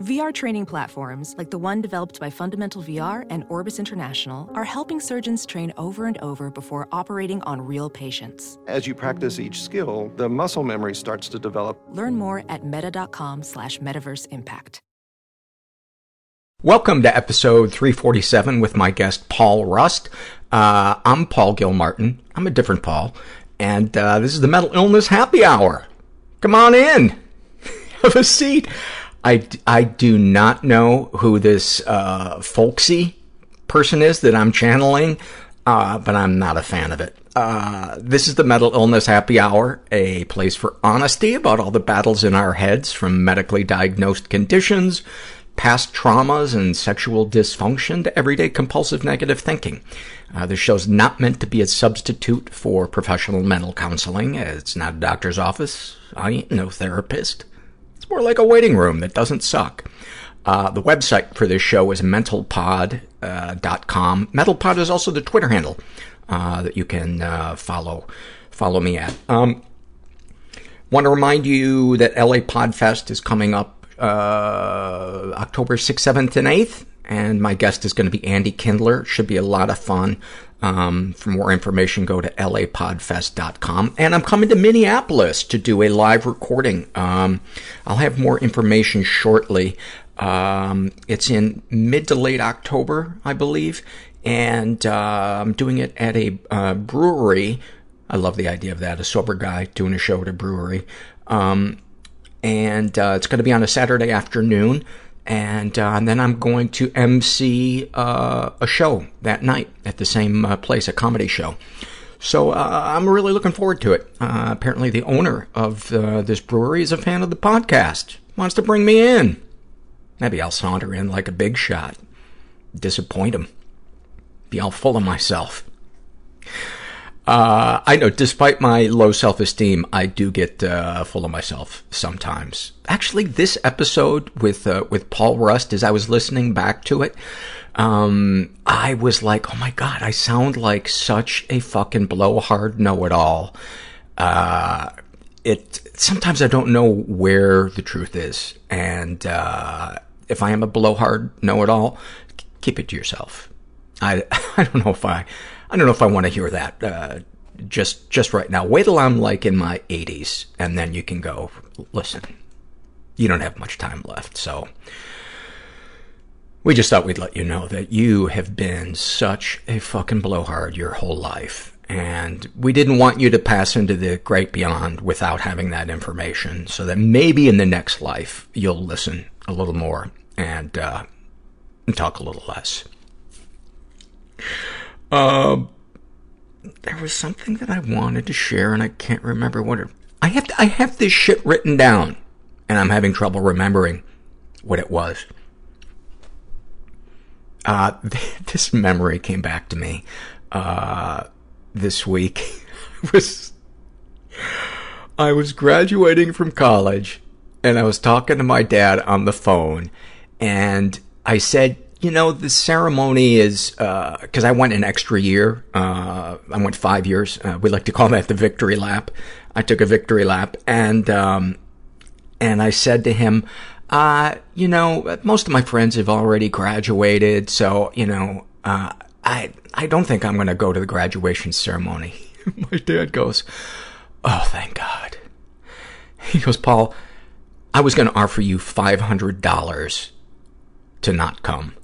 VR training platforms, like the one developed by Fundamental VR and Orbis International, are helping surgeons train over and over before operating on real patients. As you practice each skill, the muscle memory starts to develop. Learn more at meta.com slash metaverse impact. Welcome to episode 347 with my guest, Paul Rust. Uh, I'm Paul Gilmartin. I'm a different Paul. And uh, this is the Mental Illness Happy Hour. Come on in. Have a seat. I, I do not know who this uh, folksy person is that I'm channeling, uh, but I'm not a fan of it. Uh, this is the Mental Illness Happy Hour, a place for honesty about all the battles in our heads from medically diagnosed conditions, past traumas and sexual dysfunction to everyday compulsive negative thinking. Uh, this show's not meant to be a substitute for professional mental counseling. It's not a doctor's office. I ain't no therapist. It's more like a waiting room that doesn't suck. Uh, the website for this show is mentalpod.com. Uh, Mentalpod is also the Twitter handle uh, that you can uh, follow follow me at. Um, want to remind you that LA Podfest is coming up uh, October 6th, 7th, and 8th, and my guest is going to be Andy Kindler. Should be a lot of fun. Um, for more information, go to lapodfest.com. And I'm coming to Minneapolis to do a live recording. Um, I'll have more information shortly. Um, it's in mid to late October, I believe. And uh, I'm doing it at a uh, brewery. I love the idea of that, a sober guy doing a show at a brewery. Um, and uh, it's going to be on a Saturday afternoon and, uh, and then I'm going to MC uh, a show that night at the same uh, place, a comedy show. So uh, I'm really looking forward to it. Uh, apparently, the owner of uh, this brewery is a fan of the podcast. Wants to bring me in. Maybe I'll saunter in like a big shot. Disappoint him. Be all full of myself. Uh, I know, despite my low self-esteem, I do get, uh, full of myself sometimes. Actually, this episode with, uh, with Paul Rust, as I was listening back to it, um, I was like, oh my god, I sound like such a fucking blowhard know-it-all. Uh, it, sometimes I don't know where the truth is. And, uh, if I am a blowhard know-it-all, keep it to yourself. I, I don't know if I, I don't know if I want to hear that, uh, just, just right now. Wait till I'm like in my eighties and then you can go, listen, you don't have much time left. So we just thought we'd let you know that you have been such a fucking blowhard your whole life. And we didn't want you to pass into the great beyond without having that information so that maybe in the next life you'll listen a little more and, uh, and talk a little less. Uh, there was something that I wanted to share and I can't remember what it, I have, to, I have this shit written down and I'm having trouble remembering what it was. Uh, this memory came back to me, uh, this week. I was, I was graduating from college and I was talking to my dad on the phone and I said, you know, the ceremony is, uh, cause I went an extra year, uh, I went five years, uh, we like to call that the victory lap. I took a victory lap and, um, and I said to him, uh, you know, most of my friends have already graduated, so, you know, uh, I, I don't think I'm going to go to the graduation ceremony. my dad goes, oh, thank God. He goes, Paul, I was going to offer you $500 to not come.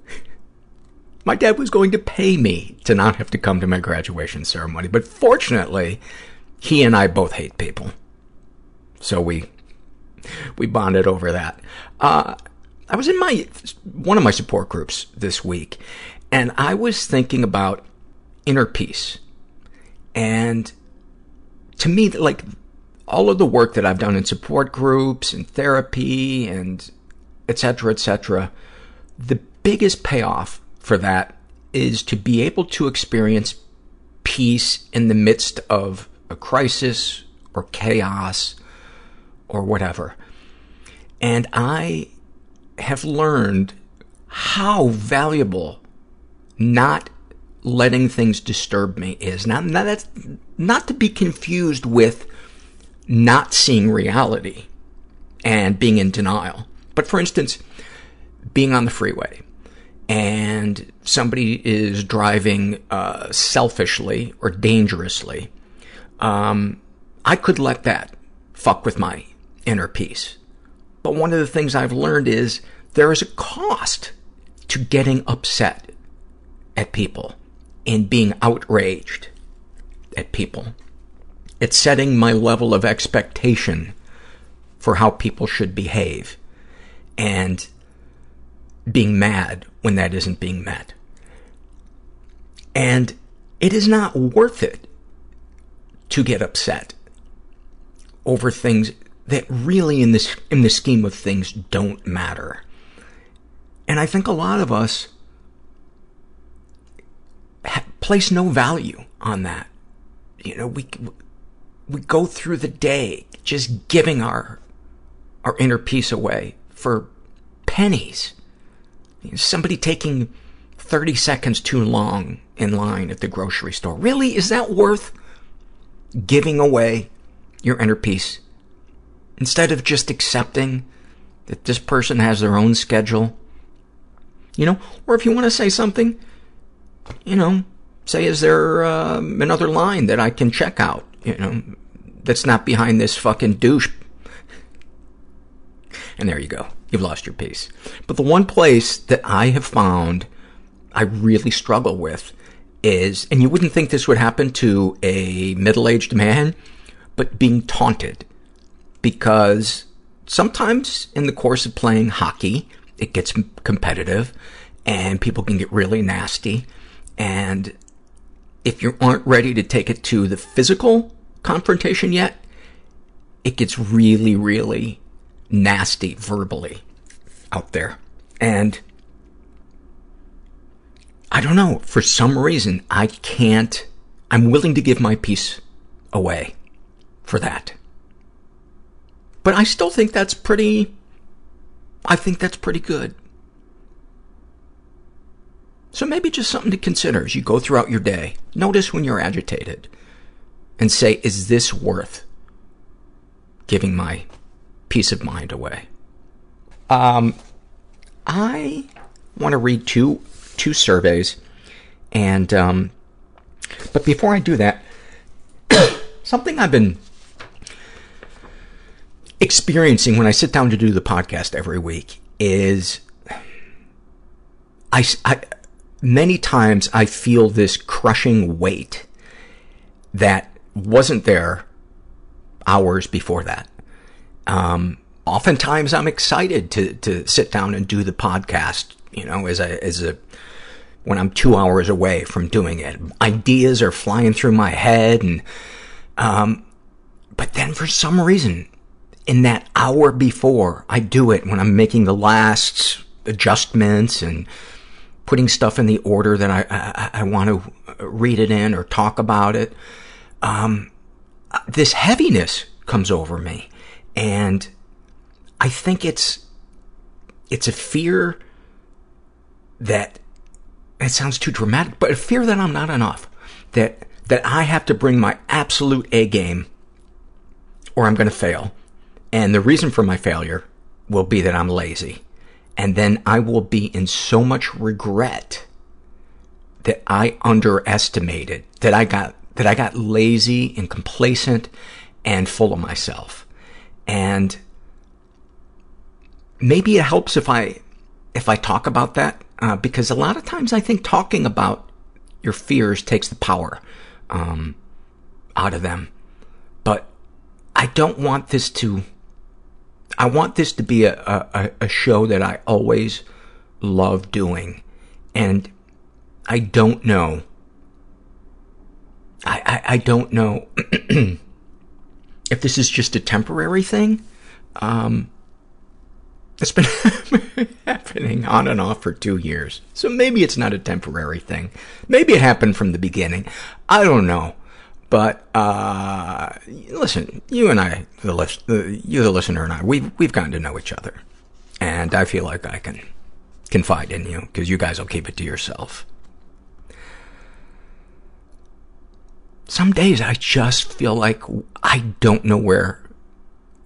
My dad was going to pay me to not have to come to my graduation ceremony, but fortunately, he and I both hate people. So we, we bonded over that. Uh, I was in my, one of my support groups this week, and I was thinking about inner peace. And to me, like, all of the work that I've done in support groups and therapy and et cetera, et cetera, the biggest payoff for that is to be able to experience peace in the midst of a crisis or chaos or whatever. And I have learned how valuable not letting things disturb me is. Now, now that's not to be confused with not seeing reality and being in denial. But for instance, being on the freeway and somebody is driving uh, selfishly or dangerously, um, I could let that fuck with my inner peace. But one of the things I've learned is there is a cost to getting upset at people and being outraged at people. It's setting my level of expectation for how people should behave and being mad when that isn't being met. And it is not worth it to get upset over things that really in this, in the scheme of things don't matter. And I think a lot of us place no value on that. You know, we, we go through the day just giving our, our inner peace away for pennies. Somebody taking 30 seconds too long in line at the grocery store. Really? Is that worth giving away your inner peace? Instead of just accepting that this person has their own schedule, you know, or if you want to say something, you know, say, is there um, another line that I can check out? You know, that's not behind this fucking douche. And there you go. You've lost your peace. But the one place that I have found I really struggle with is, and you wouldn't think this would happen to a middle-aged man, but being taunted. Because sometimes in the course of playing hockey, it gets competitive and people can get really nasty. And if you aren't ready to take it to the physical confrontation yet, it gets really, really nasty verbally out there. And I don't know, for some reason, I can't, I'm willing to give my peace away for that. But I still think that's pretty, I think that's pretty good. So maybe just something to consider as you go throughout your day. Notice when you're agitated and say, is this worth giving my peace of mind away? Um, I want to read two, two surveys. And, um, but before I do that, something I've been experiencing when I sit down to do the podcast every week is I, I, many times I feel this crushing weight that wasn't there hours before that. Um, oftentimes I'm excited to, to sit down and do the podcast, you know, as a, as a, when I'm two hours away from doing it. Ideas are flying through my head and, um, but then for some reason, in that hour before I do it, when I'm making the last adjustments and putting stuff in the order that I, I, I want to read it in or talk about it, um, this heaviness comes over me. And I think it's, it's a fear that, it sounds too dramatic, but a fear that I'm not enough. That, that I have to bring my absolute A game or I'm going to fail. And the reason for my failure will be that I'm lazy. And then I will be in so much regret that I underestimated, that I got that I got lazy and complacent and full of myself. And maybe it helps if I, if I talk about that, uh, because a lot of times I think talking about your fears takes the power, um, out of them. But I don't want this to, I want this to be a, a, a show that I always love doing. And I don't know. I, I, I don't know if this is just a temporary thing. Um, it's been happening on and off for two years. So maybe it's not a temporary thing. Maybe it happened from the beginning. I don't know. But, uh, listen, you and I, the list, you, the listener and I, we've, we've gotten to know each other. And I feel like I can confide in you because you guys will keep it to yourself. Some days I just feel like I don't know where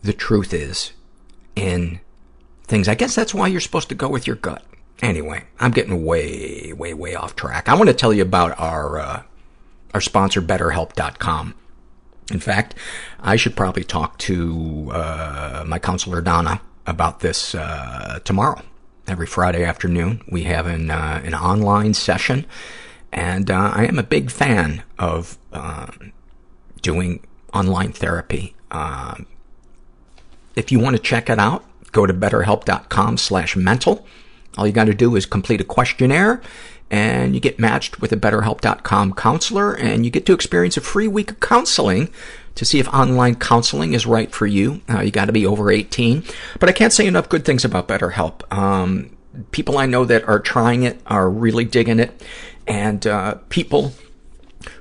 the truth is in things. I guess that's why you're supposed to go with your gut. Anyway, I'm getting way, way, way off track. I want to tell you about our, uh, our sponsor, BetterHelp.com. In fact, I should probably talk to uh, my counselor, Donna, about this uh, tomorrow. Every Friday afternoon, we have an, uh, an online session, and uh, I am a big fan of uh, doing online therapy. Uh, if you want to check it out, go to betterhelp.com slash mental. All you got to do is complete a questionnaire and you get matched with a BetterHelp.com counselor, and you get to experience a free week of counseling to see if online counseling is right for you. Uh, you got to be over 18. But I can't say enough good things about BetterHelp. Um, people I know that are trying it are really digging it, and uh, people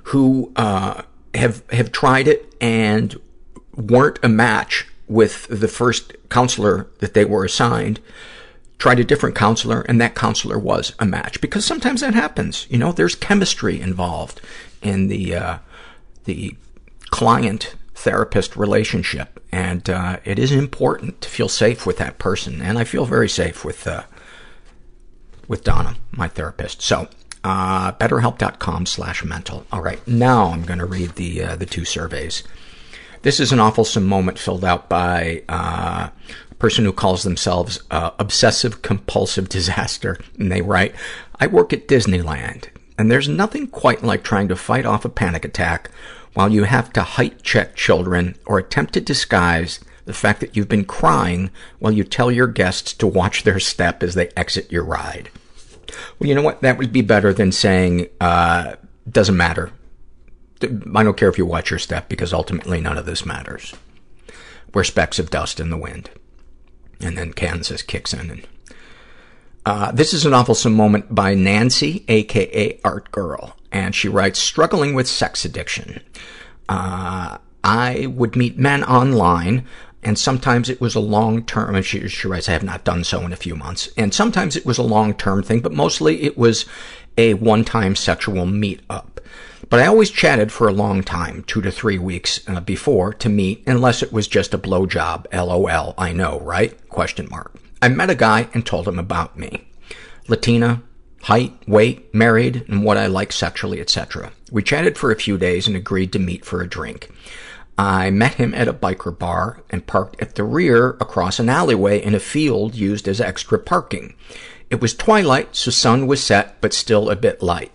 who uh, have have tried it and weren't a match with the first counselor that they were assigned tried a different counselor, and that counselor was a match. Because sometimes that happens. You know, there's chemistry involved in the, uh, the client-therapist relationship. And, uh, it is important to feel safe with that person. And I feel very safe with, uh, with Donna, my therapist. So, uh, betterhelp.com slash mental. All right. Now I'm going to read the, uh, the two surveys. This is an awful moment filled out by, uh, person who calls themselves uh, obsessive compulsive disaster. And they write, I work at Disneyland, and there's nothing quite like trying to fight off a panic attack while you have to height check children or attempt to disguise the fact that you've been crying while you tell your guests to watch their step as they exit your ride. Well, you know what? That would be better than saying, uh, doesn't matter. I don't care if you watch your step because ultimately none of this matters. We're specks of dust in the wind. And then Kansas kicks in. And, uh, this is an awful moment by Nancy, aka Art Girl. And she writes, struggling with sex addiction. Uh, I would meet men online and sometimes it was a long-term, and she, she writes, I have not done so in a few months. And sometimes it was a long-term thing, but mostly it was a one-time sexual meet-up. But I always chatted for a long time, two to three weeks uh, before, to meet, unless it was just a blowjob. LOL, I know, right? Question mark. I met a guy and told him about me. Latina, height, weight, married, and what I like sexually, etc. We chatted for a few days and agreed to meet for a drink. I met him at a biker bar and parked at the rear across an alleyway in a field used as extra parking. It was twilight, so sun was set, but still a bit light.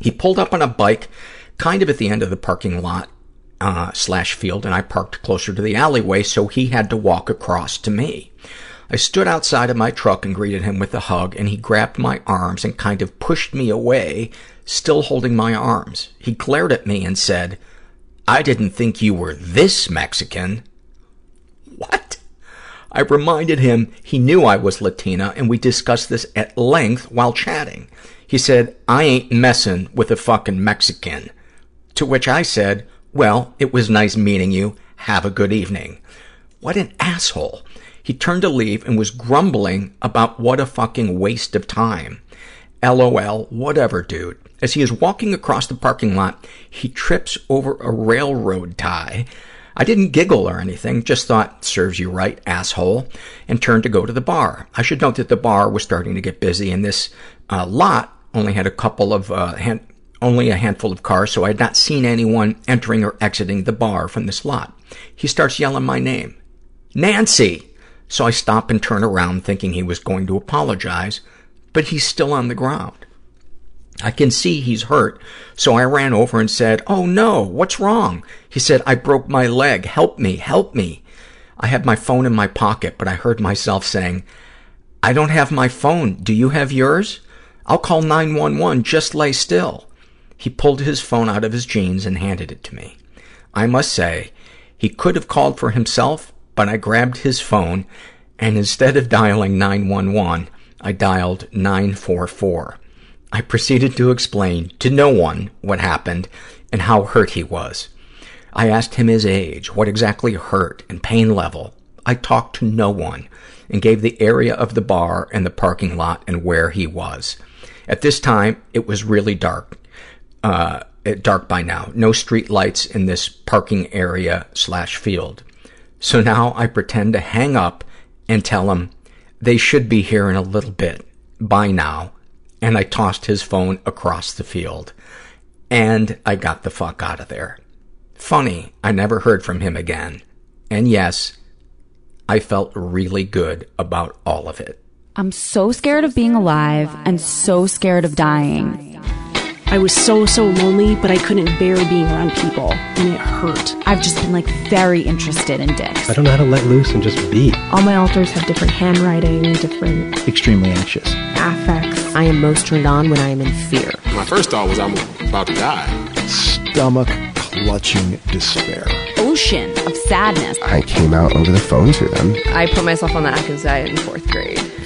He pulled up on a bike kind of at the end of the parking lot uh, slash field, and I parked closer to the alleyway, so he had to walk across to me. I stood outside of my truck and greeted him with a hug, and he grabbed my arms and kind of pushed me away, still holding my arms. He glared at me and said, I didn't think you were this Mexican. What? I reminded him he knew I was Latina, and we discussed this at length while chatting. He said, I ain't messin' with a fucking Mexican. To which I said, well, it was nice meeting you. Have a good evening. What an asshole. He turned to leave and was grumbling about what a fucking waste of time. LOL, whatever, dude. As he is walking across the parking lot, he trips over a railroad tie. I didn't giggle or anything, just thought, serves you right, asshole, and turned to go to the bar. I should note that the bar was starting to get busy and this uh, lot only had a couple of, uh, hand, only a handful of cars, so I had not seen anyone entering or exiting the bar from this lot. He starts yelling my name. Nancy! So I stop and turn around thinking he was going to apologize, but he's still on the ground. I can see he's hurt, so I ran over and said, Oh no, what's wrong? He said, I broke my leg. Help me, help me. I had my phone in my pocket, but I heard myself saying, I don't have my phone. Do you have yours? I'll call 911. Just lay still. He pulled his phone out of his jeans and handed it to me. I must say, he could have called for himself, but I grabbed his phone, and instead of dialing 911, I dialed 944. I proceeded to explain to no one what happened and how hurt he was. I asked him his age, what exactly hurt, and pain level. I talked to no one and gave the area of the bar and the parking lot and where he was. At this time, it was really dark, uh, dark by now. No street lights in this parking area slash field. So now I pretend to hang up and tell him they should be here in a little bit. By now. And I tossed his phone across the field. And I got the fuck out of there. Funny, I never heard from him again. And yes, I felt really good about all of it. I'm so scared of being alive and so scared of dying. I was so, so lonely, but I couldn't bear being around people, and it hurt. I've just been like very interested in dicks. I don't know how to let loose and just be. All my alters have different handwriting, different Extremely anxious. affects. I am most turned on when I am in fear. My first thought was I'm about to die. Stomach clutching despair. Ocean of sadness. I came out over the phone to them. I put myself on the Atkins diet in fourth grade.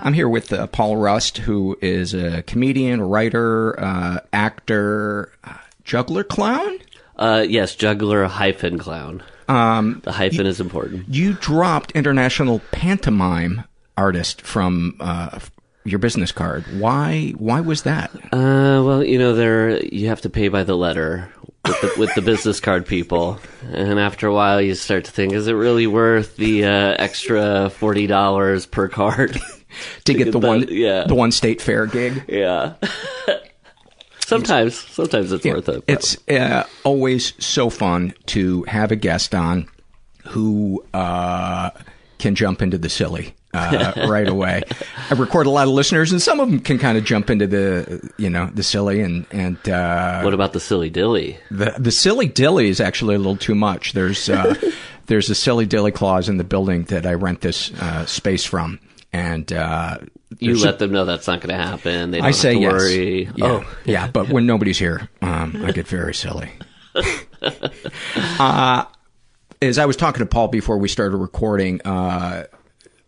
I'm here with uh, Paul Rust, who is a comedian, writer, uh, actor, uh, juggler clown? Uh, yes, juggler hyphen clown. Um, the hyphen you, is important. You dropped international pantomime artist from uh, your business card. Why? Why was that? Uh, well, you know, there you have to pay by the letter with the, with the business card people, and after a while, you start to think, is it really worth the uh, extra forty dollars per card to, get, get the that, one, yeah. the one state fair gig? Yeah. sometimes, sometimes it's worth it. It's uh, always so fun to have a guest on who uh, can jump into the silly uh, right away. I record a lot of listeners, and some of them can kind of jump into the, you know, the silly and and. Uh, what about the silly dilly? The the silly dilly is actually a little too much. There's uh, there's a silly dilly clause in the building that I rent this uh, space from, and. Uh, you let a, them know that's not going to happen. They don't I say have to yes. worry. Yeah, oh, yeah, but when nobody's here, um, I get very silly. uh, as I was talking to Paul before we started recording, uh,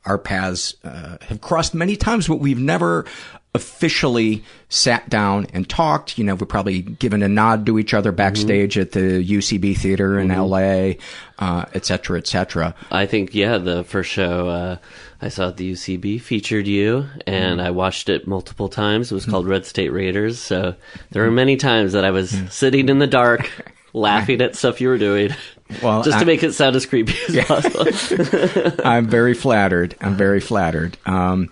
our paths uh, have crossed many times, but we've never officially sat down and talked. You know, we've probably given a nod to each other backstage mm-hmm. at the UCB theater in mm-hmm. LA, uh, et cetera, et cetera. I think, yeah, the first show uh, I saw at the UCB featured you, and mm-hmm. I watched it multiple times. It was called Red State Raiders. So there were many times that I was sitting in the dark, laughing at stuff you were doing. Well, just to I, make it sound as creepy as yeah. possible. I'm very flattered. I'm very flattered. Um,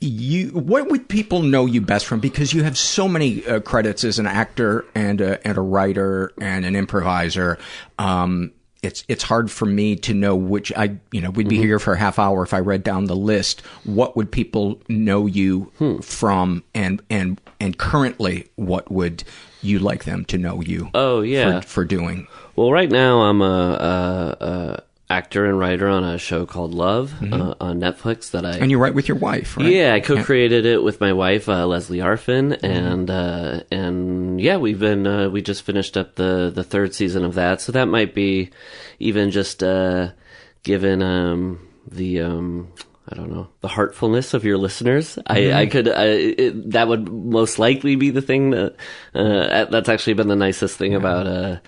you, what would people know you best from? Because you have so many uh, credits as an actor and a, and a writer and an improviser. Um, it's it's hard for me to know which I you know we'd be mm-hmm. here for a half hour if I read down the list. What would people know you hmm. from, and and and currently, what would you like them to know you? Oh yeah, for, for doing. Well, right now I'm a, a, a actor and writer on a show called Love mm-hmm. uh, on Netflix that I and you write with your wife, right? Yeah, I co-created yeah. it with my wife uh, Lesley Arfin, mm-hmm. and uh, and yeah, we've been uh, we just finished up the the third season of that, so that might be even just uh, given um, the. Um, I don't know the heartfulness of your listeners. Mm-hmm. I, I could I, it, that would most likely be the thing that uh, that's actually been the nicest thing yeah. about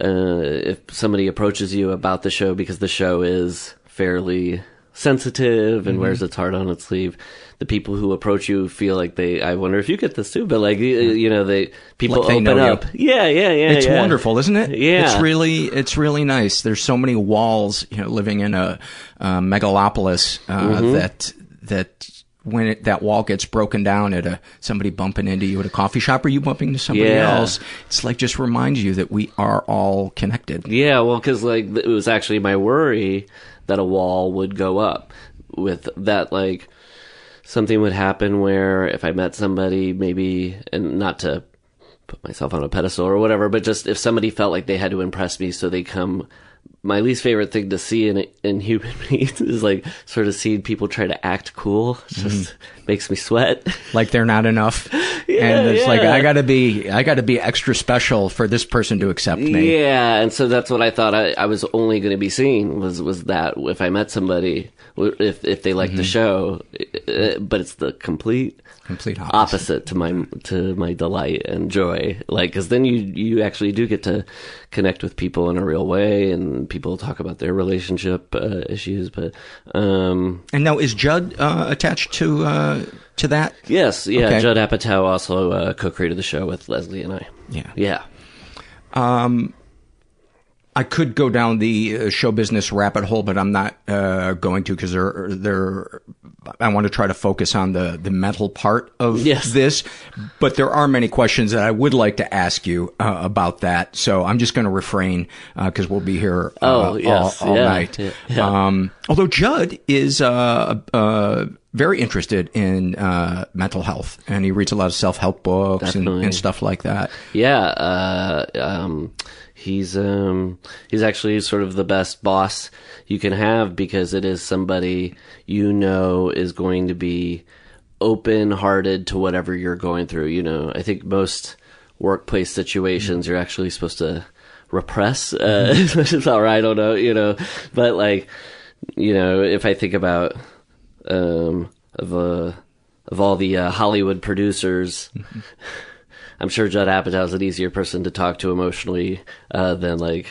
uh, if somebody approaches you about the show because the show is fairly sensitive and wears its heart on its sleeve. The people who approach you feel like they. I wonder if you get this too, but like you, you know, they people Like they open know you. up. Yeah, yeah, yeah. it's yeah. wonderful, isn't it? Yeah. It's really, it's really nice. There's so many walls, you know, living in a, uh megalopolis, uh, Mhm. that, that when it, that wall gets broken down at a, somebody bumping into you at a coffee shop or you bumping into somebody Yeah. else, it's like just reminds you that we are all connected. Yeah, well, because like it was actually my worry that a wall would go up with that. Like something would happen where if I met somebody, maybe, and not to put myself on a pedestal or whatever, but just if somebody felt like they had to impress me, so they come. My least favorite thing to see in in human beings is like sort of seeing people try to act cool. It just mm-hmm. makes me sweat. Like they're not enough. Yeah, and it's like. I gotta be, I gotta be extra special for this person to accept me. Yeah, and so that's what I thought I, I was only going to be seeing was was that if I met somebody, if if they liked the mm-hmm. show, but it's the complete complete opposite, to my to my delight and joy. Like, because then you you actually do get to connect with people in a real way, and people talk about their relationship uh, issues. But um, And now, is Judd uh, attached to uh, to that? yes, yeah, Okay. Judd Apatow also uh, co-created the show with Lesley and I. Yeah. Yeah. Um, I could go down the uh, show business rabbit hole, but I'm not uh, going to because I want to try to focus on the, the mental part of Yes. this. But there are many questions that I would like to ask you uh, about that. So I'm just going to refrain because we'll be here uh, Oh, yes. all, all Yeah. night. Yeah. Yeah. Um, although Judd is uh, uh, very interested in uh, mental health, and he reads a lot of self help books and, and stuff like that. Yeah, uh, um, he's um, he's actually sort of the best boss you can have because it is somebody you know is going to be open-hearted to whatever you're going through. You know, I think most workplace situations you're actually supposed to repress. Uh, or I don't know, you know, but like, you know, if I think about um, of uh, of all the uh, Hollywood producers. I'm sure Judd Apatow is an easier person to talk to emotionally uh, than like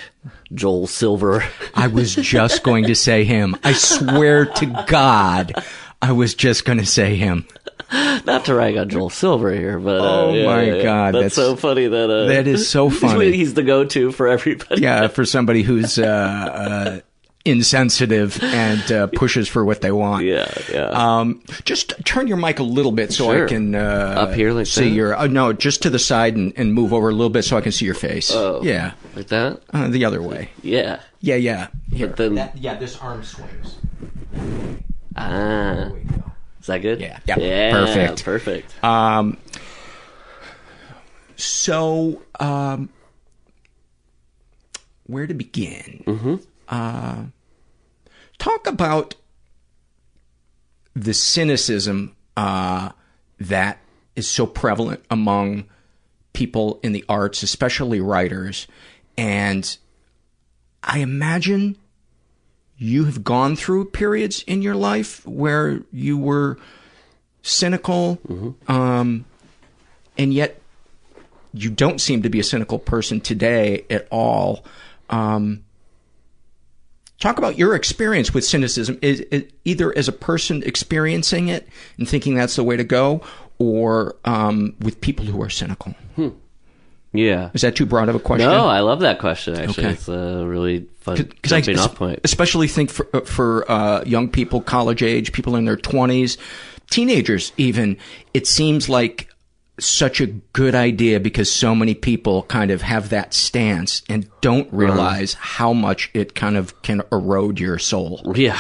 Joel Silver. I was just going to say him. I swear to God, I was just going to say him. Not to rag on Joel Silver here, but uh, Oh yeah, my yeah. God, that's, that's- so funny that uh, that is so funny. He's the go-to for everybody. Yeah, for somebody who's uh, uh, insensitive and uh, pushes for what they want. Yeah, yeah. Um, just turn your mic a little bit so Sure. I can uh, Up here like see that? your. Uh, no, just to the side and, and move over a little bit so I can see your face. Oh, yeah, like that. uh, the other way. Yeah, Yeah, yeah. Here. But then- That- yeah, this arm swings. ah, is that good? Yeah, yeah, yeah, perfect. perfect. Um, so, um, where to begin? Mm-hmm. Uh, talk about the cynicism uh, that is so prevalent among people in the arts, especially writers. And I imagine you have gone through periods in your life where you were cynical, um, and yet you don't seem to be a cynical person today at all. Um, talk about your experience with cynicism, is, is either as a person experiencing it and thinking that's the way to go, or um, with people who are cynical. Yeah. Is that too broad of a question? No, I love that question. Actually, Okay. it's a really fun because I jumping es- off point. especially think for uh, for uh, young people, college age, people in their twenties, teenagers, even. It seems like such a good idea because so many people kind of have that stance and don't realize how much it kind of can erode your soul. Yeah,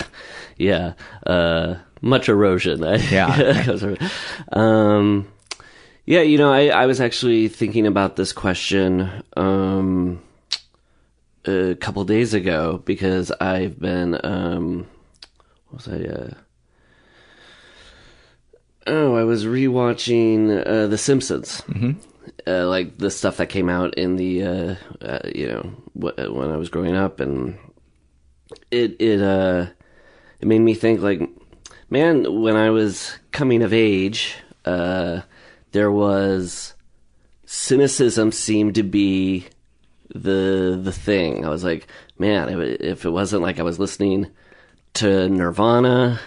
yeah. Uh, much erosion. Yeah. um, yeah, you know, I, I was actually thinking about this question um, a couple days ago because I've been, um, what was I? Uh, oh, I was rewatching uh, The Simpsons. Mm-hmm. Uh, like the stuff that came out in the, uh, uh, you know, wh- when I was growing up, and it it uh it made me think like man when i was coming of age uh there was cynicism seemed to be the the thing i was like man if it, if it wasn't like i was listening to Nirvana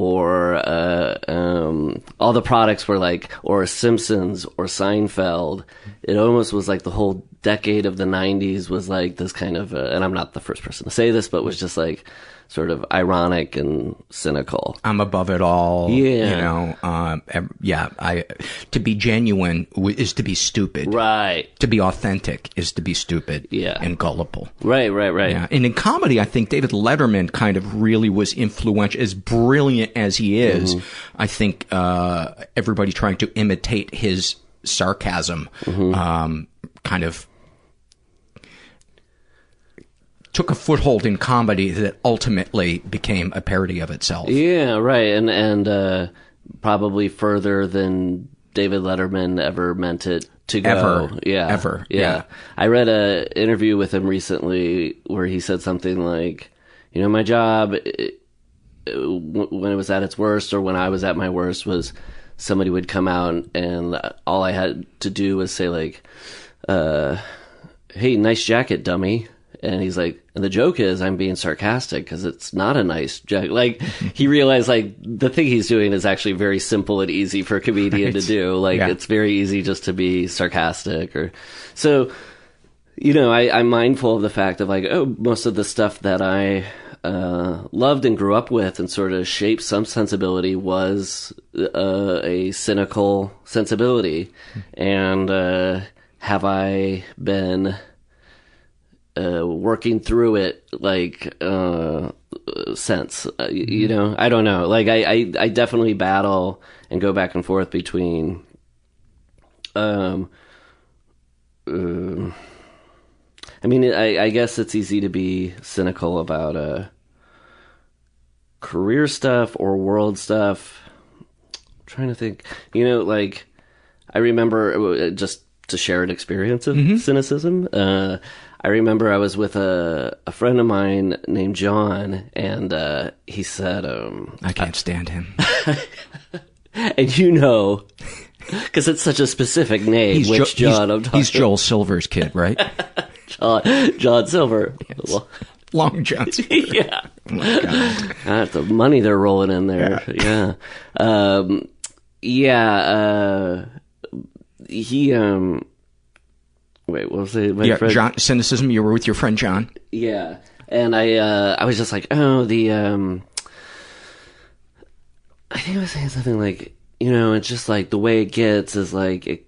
or uh, um, all the products were like, or Simpsons or Seinfeld. It almost was like the whole decade of the 90s was like this kind of, uh, and I'm not the first person to say this, but was just like sort of ironic and cynical. I'm above it all. Yeah. You know, um, yeah, I, to be genuine is to be stupid. Right. To be authentic is to be stupid. Yeah. And gullible. Right, right, right. Yeah. And in comedy, I think David Letterman kind of really was influential. As brilliant as he is, Mm-hmm. I think, uh, everybody trying to imitate his sarcasm, Mm-hmm. um, kind of took a foothold in comedy that ultimately became a parody of itself. Yeah, right. And, and, uh, probably further than David Letterman ever meant it to go. Ever. Yeah. Ever. Yeah. Yeah. I read a interview with him recently where he said something like, you know, my job, it, when it was at its worst or when I was at my worst was somebody would come out and all I had to do was say like, uh, hey, nice jacket, dummy. And he's like, and the joke is I'm being sarcastic because it's not a nice joke. Like he realized like the thing he's doing is actually very simple and easy for a comedian to do. Like Yeah. it's very easy just to be sarcastic or so you know, I, I'm mindful of the fact of like, oh, most of the stuff that I uh, loved and grew up with and sort of shaped some sensibility was uh, a cynical sensibility. And uh, have I been uh, working through it like uh, since? Uh, you know, I don't know. Like, I, I, I definitely battle and go back and forth between. Um, um, I mean, I, I guess it's easy to be cynical about uh, career stuff or world stuff. I'm trying to think, you know, like I remember uh, just to share an experience of cynicism. Uh, I remember I was with a a friend of mine named John, and uh, he said, um, I can't stand him. and you know, because it's such a specific name, He's, which Jo- John he's, I'm talking he's Joel Silver's kid, right? John, John Silver. Well, Long Johnson. yeah. Oh my God. That's the money they're rolling in there. Yeah. Um, yeah. Uh, he, um, wait, what was it? My yeah, friend- John, cynicism. You were with your friend John. Yeah. And I, uh, I was just like, oh, the, um, I think I was saying something like, you know, it's just like the way it gets is like, it,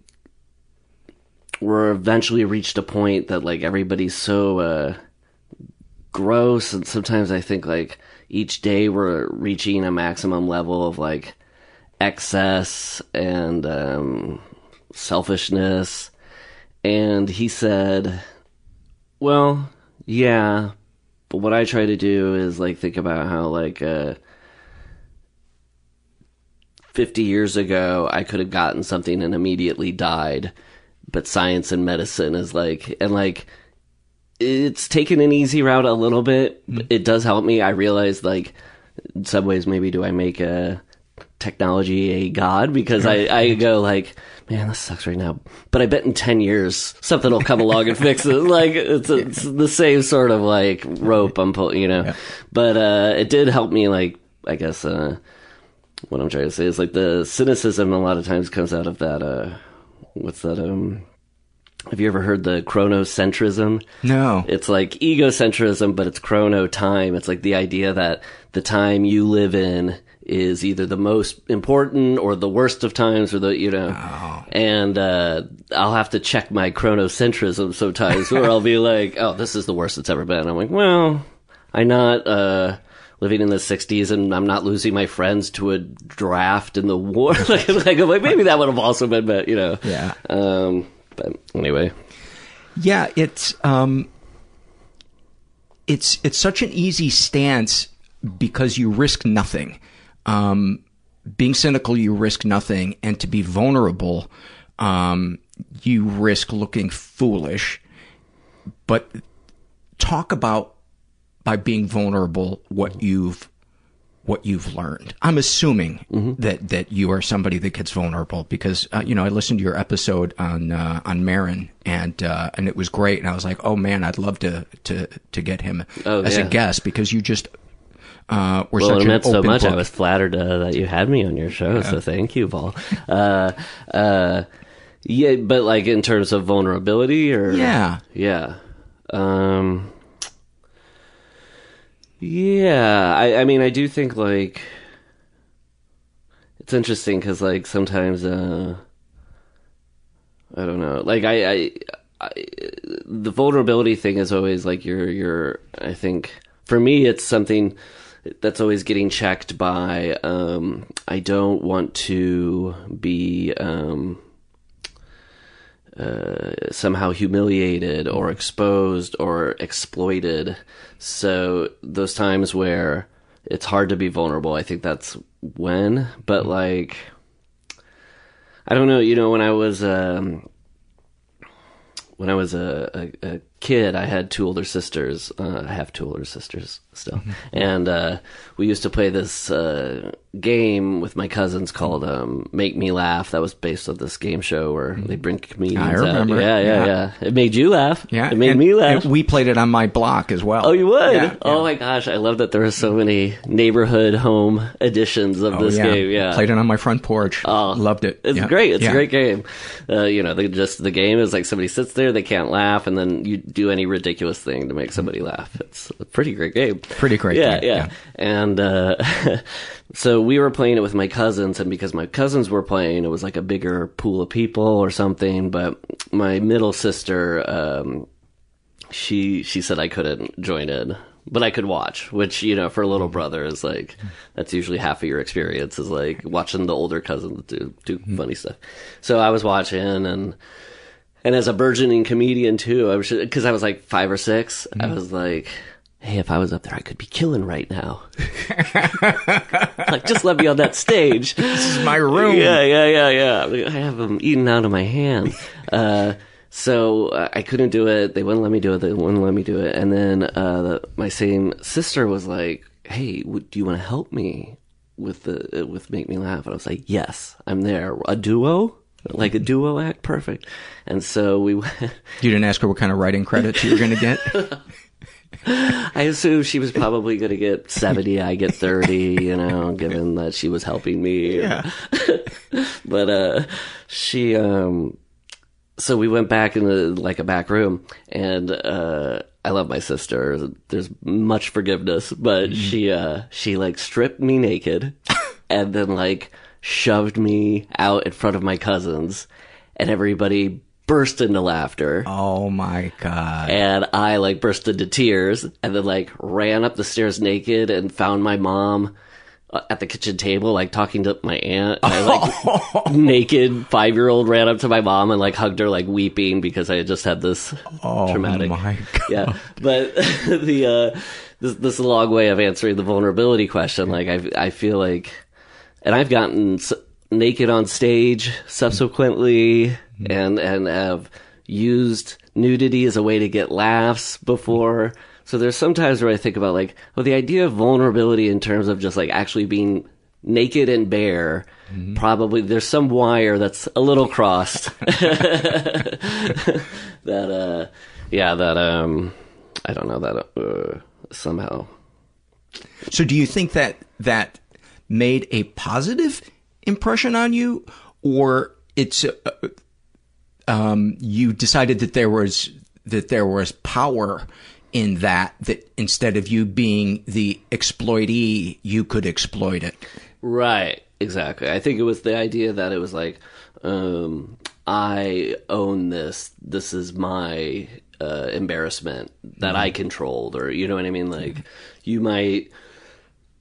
we're eventually reached a point that like everybody's so, uh, gross. And sometimes I think like each day we're reaching a maximum level of like excess and, um, selfishness. And he said, well, yeah, but what I try to do is like think about how like uh 50 years ago I could have gotten something and immediately died, but science and medicine is like and like it's taken an easy route a little bit. It does help me. I realize like in some ways maybe do I make a technology a god because I, I go like, man, this sucks right now. But I bet in 10 years something will come along and fix it. Like it's, it's the same sort of like rope I'm pulling, you know. But uh, it did help me like I guess uh, what I'm trying to say is like the cynicism a lot of times comes out of that uh, what's that um have you ever heard the chronocentrism? No. It's like egocentrism, but it's chrono time. It's like the idea that the time you live in is either the most important or the worst of times or the, you know, and, uh, I'll have to check my chronocentrism sometimes where I'll be like, oh, this is the worst it's ever been. I'm like, well, I'm not, uh, living in the 60s and I'm not losing my friends to a draft in the war. like, like, I'm like, maybe that would have also been, but, you know, Yeah. um, but anyway. Yeah, it's um, it's it's such an easy stance because you risk nothing. Um, being cynical, you risk nothing, and to be vulnerable, um, you risk looking foolish. But talk about by being vulnerable what you've what you've learned. I'm assuming that that you are somebody that gets vulnerable because uh, you know I listened to your episode on uh, on Maron and uh, and it was great and I was like, oh man, I'd love to to to get him Oh, as a guest because you just uh, we're well, it an meant so much. book. I was flattered uh, that you had me on your show, so thank you, Paul. Uh, uh, yeah, but like in terms of vulnerability, or Yeah. yeah, um, yeah. I, I mean, I do think like it's interesting because like sometimes, uh, I don't know, like I, I, I, the vulnerability thing is always like you're, you're. I think for me, it's something that's always getting checked by um, I don't want to be um, uh, somehow humiliated or exposed or exploited. So those times where it's hard to be vulnerable, I think that's when. But like, I don't know. You know, when I was um, when I was a, a, a kid, I had two older sisters. Uh, I have two older sisters still, and uh, we used to play this uh, game with my cousins called um, "Make Me Laugh." That was based on this game show where they bring comedians. I remember. Yeah, yeah, Yeah. yeah, It made you laugh. Yeah, it made and- me laugh. we played it on my block as well. Oh, you would? Yeah, Oh my gosh, I love that there are so many neighborhood home editions of Oh, this game. Yeah, Played it on my front porch. Oh, Loved it. It's great. It's a great game. Uh, you know, they just the game is like somebody sits there, they can't laugh, and then you do any ridiculous thing to make somebody laugh. It's a pretty great game. Pretty great Yeah, game, yeah. yeah. And uh, so we were playing it with my cousins, and because my cousins were playing, it was like a bigger pool of people or something. But my middle sister, um, she she said I couldn't join in. But I could watch, which you know, for a little brother is like that's usually half of your experience is like watching the older cousins do do funny stuff. So I was watching, and and as a burgeoning comedian too, I was because I was like five or 6 I was like, hey, if I was up there, I could be killing right now. like, just let me on that stage. This is my room. Yeah, yeah, yeah, yeah. I have them eating out of my hand. Uh, so uh, I couldn't do it. They wouldn't let me do it. They wouldn't let me do it. And then uh, the, my same sister was like, "Hey, w- do you want to help me with the with make me laugh?" And I was like, "Yes, I'm there. A duo." Like a duo act, perfect. And so we went. You didn't ask her what kind of writing credits you were going to get? I assume she was probably going to get 70, I get 30, you know, given that she was helping me. Yeah. but, uh, she, um, so we went back in the, like a back room and, uh, I love my sister. There's much forgiveness, but she, uh, she like stripped me naked and then like shoved me out in front of my cousins and everybody burst into laughter. Oh my god. And I like burst into tears and then like ran up the stairs naked and found my mom uh, at the kitchen table, like talking to my aunt. And I like naked five year old ran up to my mom and like hugged her, like weeping because I had just had this Oh traumatic. my god. Yeah. But the, uh, this, this is a long way of answering the vulnerability question. Like I, I feel like, and I've gotten s- naked on stage subsequently and, and have used nudity as a way to get laughs before. So there's sometimes where I think about like, well, the idea of vulnerability in terms of just like actually being naked and bare, probably there's some wire that's a little crossed. that, uh, yeah, that, um, I don't know, that, uh, somehow. So do you think that that made a positive impression on you or it's uh, um, you decided that there was that there was power in that that instead of you being the exploitee you could exploit it Right, exactly. I think it was the idea that it was like, um, I own this. This is my uh, embarrassment that I controlled, or you know what I mean. Like, you might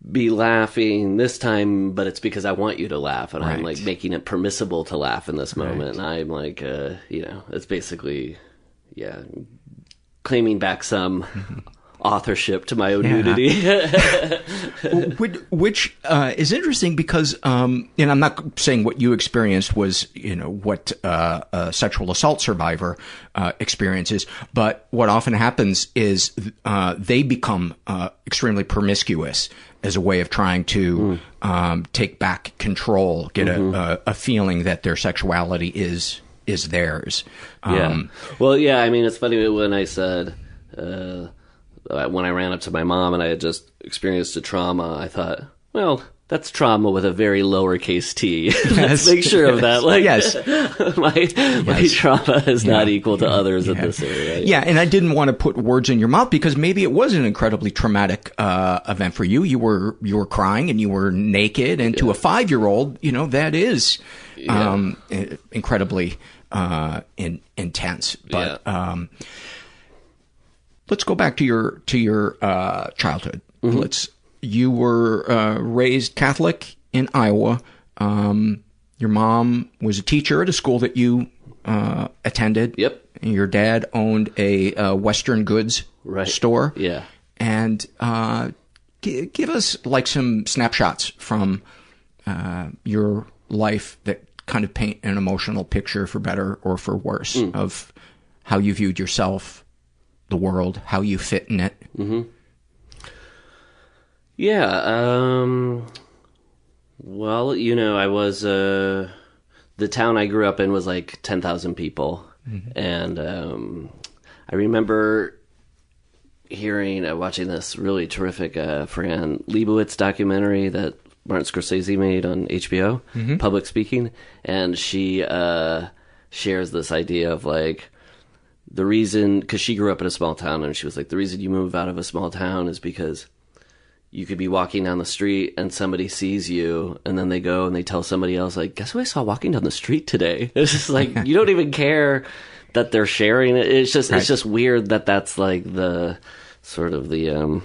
be laughing this time, but it's because I want you to laugh, and I'm like making it permissible to laugh in this moment. And I'm like, uh, you know, it's basically, yeah, claiming back some authorship to my own Yeah. nudity. which, which uh, is interesting because, um, and I'm not saying what you experienced was, you know, what uh, a sexual assault survivor uh, experiences, but what often happens is uh, they become uh, extremely promiscuous as a way of trying to um, take back control, get Mhm. a, a, a feeling that their sexuality is is theirs. Yeah. Um, well, yeah. I mean, it's funny when I said uh, when I ran up to my mom and I had just experienced a trauma, I thought, well, that's trauma with a very lowercase t. Let's make sure of that. Like, yes. my, my trauma is not equal to others in this area. Yeah, and I didn't want to put words in your mouth because maybe it was an incredibly traumatic uh, event for you. You were you were crying and you were naked, and to a five year old, you know that is um, incredibly uh, in, intense. But um, let's go back to your to your uh, childhood. Let's. You were uh, raised Catholic in Iowa. Um, your mom was a teacher at a school that you uh, attended. Yep. And your dad owned a uh, Western goods store. Yeah. And uh, g- give us like some snapshots from uh, your life that kind of paint an emotional picture, for better or for worse, Mm. of how you viewed yourself, the world, how you fit in it. hmm Yeah. Um, well, you know, I was uh, the town I grew up in was like ten thousand people, Mhm. and um, I remember hearing, uh, watching this really terrific uh, Fran Lebowitz documentary that Martin Scorsese made on HBO, Mhm. public speaking, and she uh, shares this idea of like the reason because she grew up in a small town and she was like the reason you move out of a small town is because you could be walking down the street and somebody sees you and then they go and they tell somebody else like guess who i saw walking down the street today? It's just like you don't even care that they're sharing it. It's just Right. it's just weird that that's like the sort of the um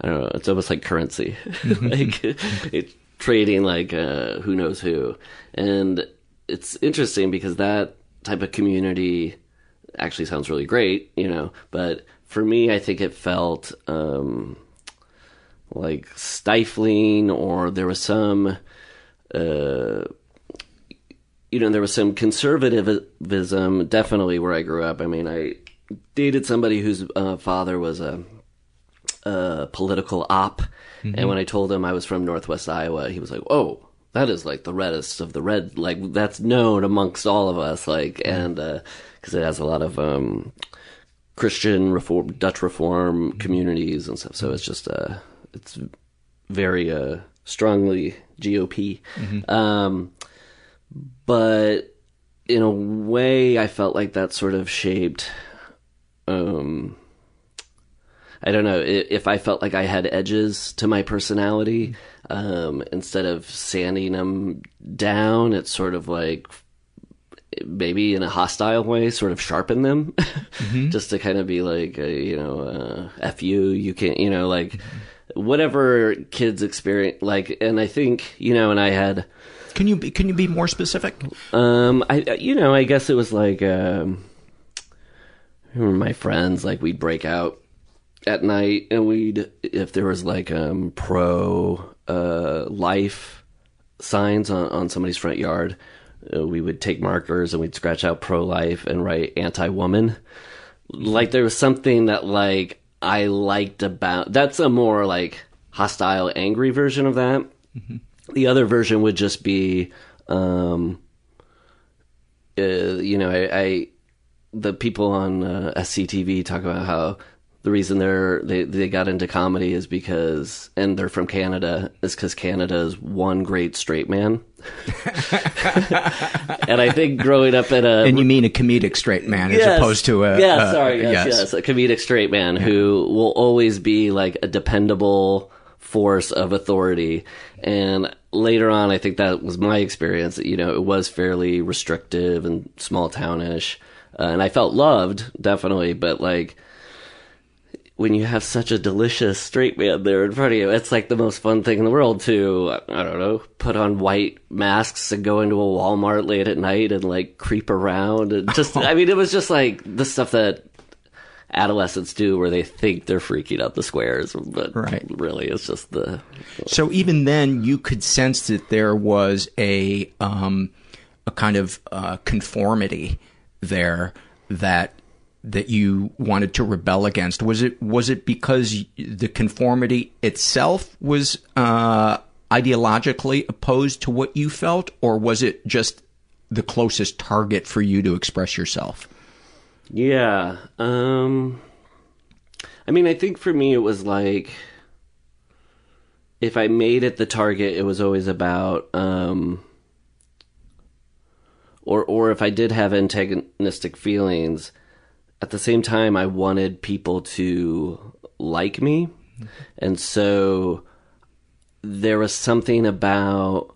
i don't know it's almost like currency. Like it, trading like uh who knows who. And it's interesting because that type of community actually sounds really great, you know, but for me, I think it felt um, like stifling, or there was some, uh, you know, there was some conservatism definitely where I grew up. I mean, I dated somebody whose uh, father was a, a political op, Mhm. and when I told him I was from Northwest Iowa, he was like, "Oh." That is like the reddest of the red, like that's known amongst all of us, like, and because it has a lot of um, Christian reform, Dutch reform communities and stuff. So it's just uh, it's very uh, strongly GOP. Mhm. Um, but in a way, I felt like that sort of shaped. Um, I don't know if I felt like I had edges to my personality. Um, instead of sanding them down, it's sort of like maybe in a hostile way, sort of sharpen them, just to kind of be like, uh, you know, uh, f you, you can't, you know, like whatever kids experience, like, and I think, you know, and I had. Can you be, can you be more specific? Um, I you know, I guess it was like um, remember my friends like we'd break out at night and we'd if there was like um pro uh life signs on on somebody's front yard, uh, we would take markers and we'd scratch out pro life and write anti woman. Like there was something that like I liked about that's a more like hostile, angry version of that. The other version would just be, um, uh, you know, I, I the people on uh, SCTV talk about how the reason they're they they got into comedy is because and they're from Canada is because Canada is one great straight man. and I think growing up in a and you mean a comedic straight man as opposed to a yeah, a- sorry, yes, yes, a comedic straight man who will always be like a dependable force of authority. And later on, I think that was my experience. You know, it was fairly restrictive and small townish, uh, and I felt loved definitely, but like. When you have such a delicious straight man there in front of you, it's like the most fun thing in the world to, I don't know, put on white masks and go into a Walmart late at night and like creep around and just, I mean, it was just like the stuff that adolescents do where they think they're freaking out the squares, but Right. really it's just the, So even then, you could sense that there was a um, a kind of uh, conformity there that that you wanted to rebel against. Was it was it because the conformity itself was uh, ideologically opposed to what you felt, or was it just the closest target for you to express yourself? Yeah. Um I mean, I think for me it was like if I made it the target, it was always about um or or if I did have antagonistic feelings, at the same time I wanted people to like me. And so there was something about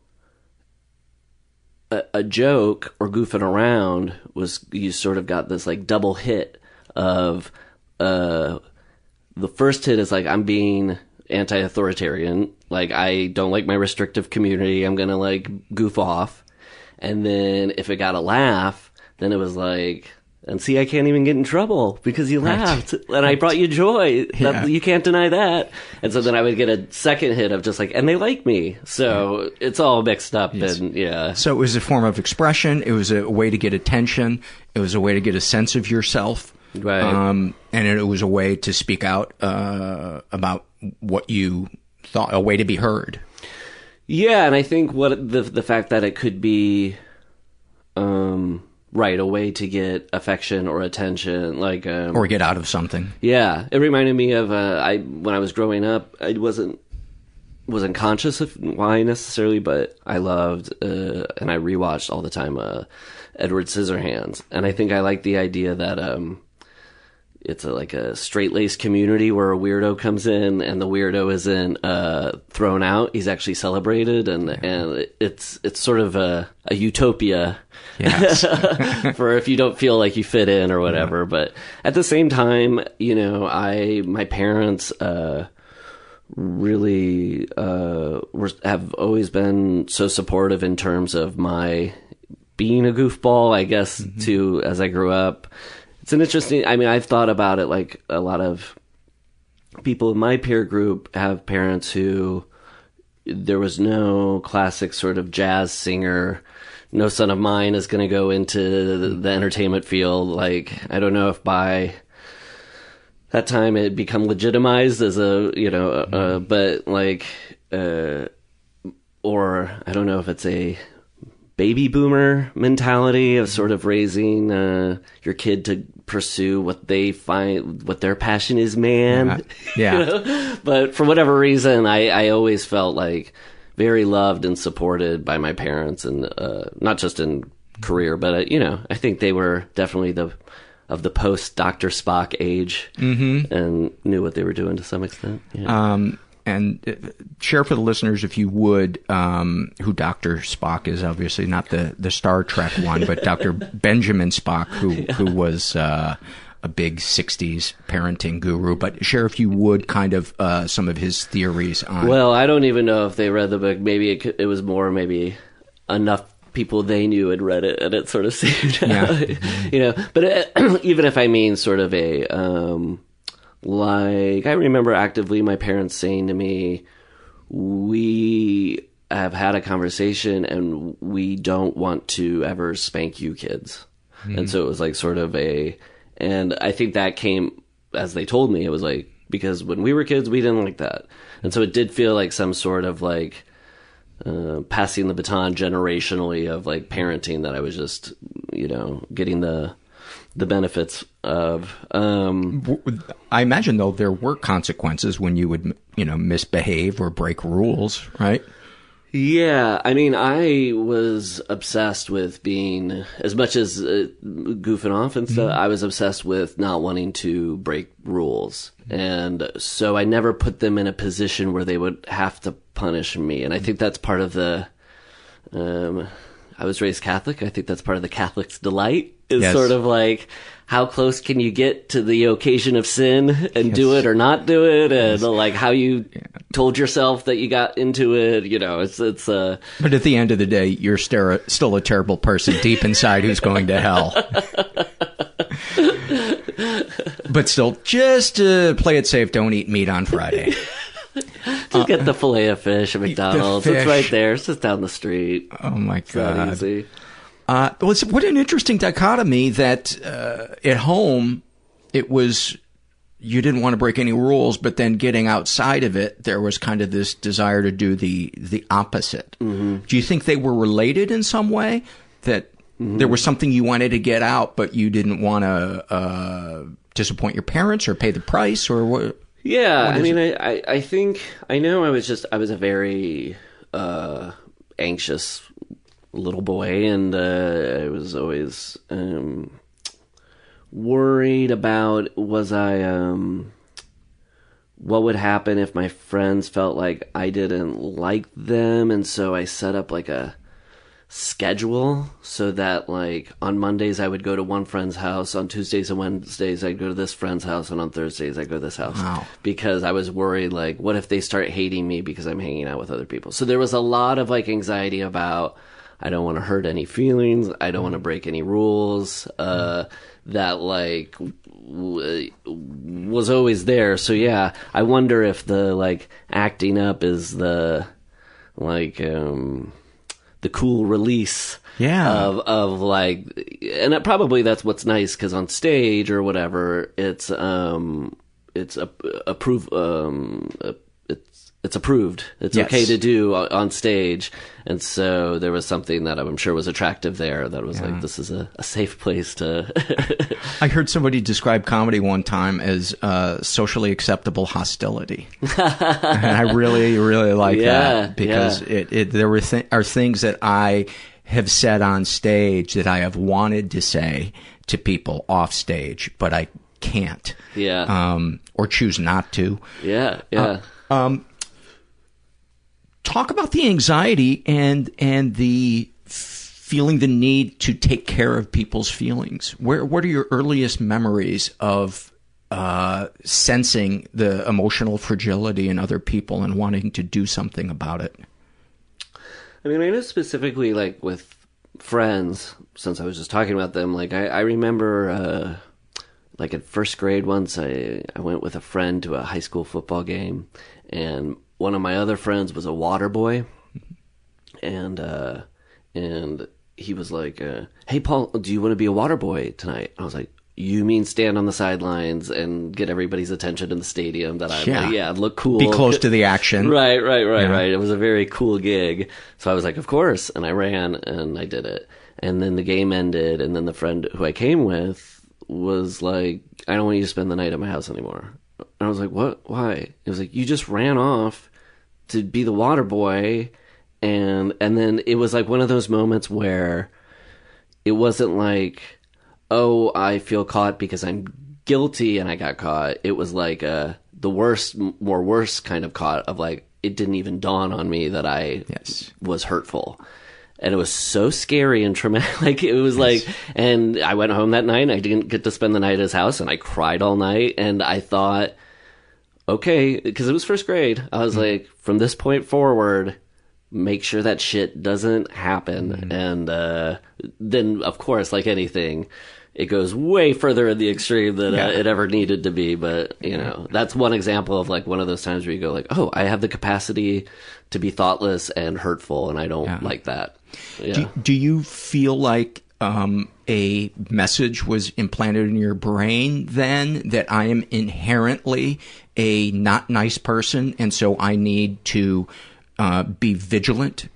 a, a joke or goofing around was you sort of got this like double hit of uh the first hit is like I'm being anti-authoritarian. Like I don't like my restrictive community. I'm going to like goof off. And then if it got a laugh then it was like and see, I can't even get in trouble because you laughed right. and I brought you joy. Yeah. That, you can't deny that. And so then I would get a second hit of just like, and they like me. So yeah. it's all mixed up yes. and yeah. So it was a form of expression. It was a way to get attention. It was a way to get a sense of yourself. Right. Um, and it was a way to speak out, uh, about what you thought, a way to be heard. Yeah. And I think what the, the fact that it could be, um, right a way to get affection or attention like um, or get out of something. Yeah. It reminded me of uh, i when i was growing up i wasn't wasn't conscious of why necessarily but i loved uh, and i rewatched all the time uh, edward scissorhands. And i think i like the idea that um, it's a, like a straight laced community where a weirdo comes in and the weirdo isn't uh, thrown out; he's actually celebrated, and yeah. and it's it's sort of a, a utopia yes. for if you don't feel like you fit in or whatever. Yeah. But at the same time, you know, I my parents. Uh, really uh, were, have always been so supportive in terms of my being a goofball, I guess, mm-hmm. too, as I grew up it's an interesting. I mean, I've thought about it like a lot of people in my peer group have parents who there was no classic sort of jazz singer. No son of mine is going to go into the, the entertainment field. Like, I don't know if by that time it become legitimized as a you know uh, but like uh, or i don't know if it's a baby boomer mentality of sort of raising uh, your kid to pursue what they find what their passion is man yeah, yeah. you know? but for whatever reason I, I always felt like very loved and supported by my parents and uh, not just in career but uh, you know i think they were definitely the of the post Dr. Spock age mm-hmm. and knew what they were doing to some extent. Yeah. Um, and uh, share for the listeners, if you would, um, who Dr. Spock is, obviously not the, the Star Trek one, but Dr. Benjamin Spock, who, yeah. who was, uh, a big 60s parenting guru, but share if you would kind of, uh, some of his theories on. Well, I don't even know if they read the book. Maybe it, it was more, maybe enough people they knew had read it and it sort of seemed, yeah. you know, but it, even if I mean sort of a, um, like, I remember actively my parents saying to me, We have had a conversation and we don't want to ever spank you kids. Mm-hmm. And so it was like sort of a, and I think that came as they told me, it was like, because when we were kids, we didn't like that. And so it did feel like some sort of like, uh, passing the baton generationally of like parenting that I was just, you know, getting the the benefits of. Um, I imagine though there were consequences when you would you know misbehave or break rules, right? Yeah, I mean, I was obsessed with being as much as uh, goofing off and stuff. Mm-hmm. I was obsessed with not wanting to break rules, and so I never put them in a position where they would have to punish me. And I think that's part of the. Um, I was raised Catholic. I think that's part of the Catholic's delight is yes. sort of like how close can you get to the occasion of sin and yes. do it or not do it and yes. like how you yeah. told yourself that you got into it you know it's it's uh but at the end of the day you're still still a terrible person deep inside who's going to hell but still just uh, play it safe don't eat meat on friday just uh, get the fillet of fish at McDonald's. Fish. It's right there. It's just down the street. Oh my god! Uh, what an interesting dichotomy that uh, at home it was you didn't want to break any rules, but then getting outside of it, there was kind of this desire to do the the opposite. Mm-hmm. Do you think they were related in some way? That There was something you wanted to get out, but you didn't want to uh, disappoint your parents or pay the price or what? Yeah, What I mean, I, I, I think I know I was just I was a very uh, anxious little boy, and uh, I was always um, worried about was I um, what would happen if my friends felt like I didn't like them, and so I set up like a schedule so that like on Mondays I would go to one friend's house, on Tuesdays and Wednesdays I'd go to this friend's house, and on Thursdays I'd go to this house. Wow. Because I was worried like what if they start hating me because I'm hanging out with other people. So there was a lot of like anxiety about I don't want to hurt any feelings, I don't want to break any rules, uh that like w- was always there. So yeah, I wonder if the like acting up is the like um the cool release Yeah. of of like and that, probably that's what's nice cuz on stage or whatever it's um it's a approve um uh, it's approved it's Yes. okay to do on, stage and so there was something that I'm sure was attractive there that was like this is a, a safe place to I heard somebody describe comedy one time as uh, socially acceptable hostility, and I really, really like Yeah, that because yeah. it, it there were th- are things that I have said on stage that I have wanted to say to people off stage, but I can't, yeah um, or choose not to. yeah yeah Um, talk about the anxiety and and the feeling the need to take care of people's feelings. Where what are your earliest memories of uh, sensing the emotional fragility in other people and wanting to do something about it? I mean, I know specifically like with friends, since I was just talking about them. Like I, I remember, uh, like in first grade once, I I went with a friend to a high school football game, and one of my other friends was a water boy, and uh, and he was like, uh, "Hey, Paul, do you want to be a water boy tonight?" I was like. You mean stand on the sidelines and get everybody's attention in the stadium? That I'm Yeah. like, yeah, look cool, Be close to the action. Right, right, right, Yeah. right. It was a very cool gig. So I was like, of course. And I ran and I did it. And then the game ended. And then the friend who I came with was like, I don't want you to spend the night at my house anymore. And I was like, what? Why? It was like, you just ran off to be the water boy. And, and then it was like one of those moments where it wasn't like, oh, I feel caught because I'm guilty and I got caught. It was like uh, the worst, more worse kind of caught of like, it didn't even dawn on me that I was hurtful. And it was so scary and traumatic. Like, it was like, and I went home that night and I didn't get to spend the night at his house and I cried all night. And I thought, okay, because it was first grade. I was like, from this point forward, make sure that shit doesn't happen. And uh, then, of course, like anything, it goes way further in the extreme than Yeah. uh, it ever needed to be. But you know, that's one example of like one of those times where you go like, oh, I have the capacity to be thoughtless and hurtful, and I don't like that. Yeah. Do, do you feel like um, a message was implanted in your brain then that I am inherently a not nice person, and so I need to uh, be vigilant,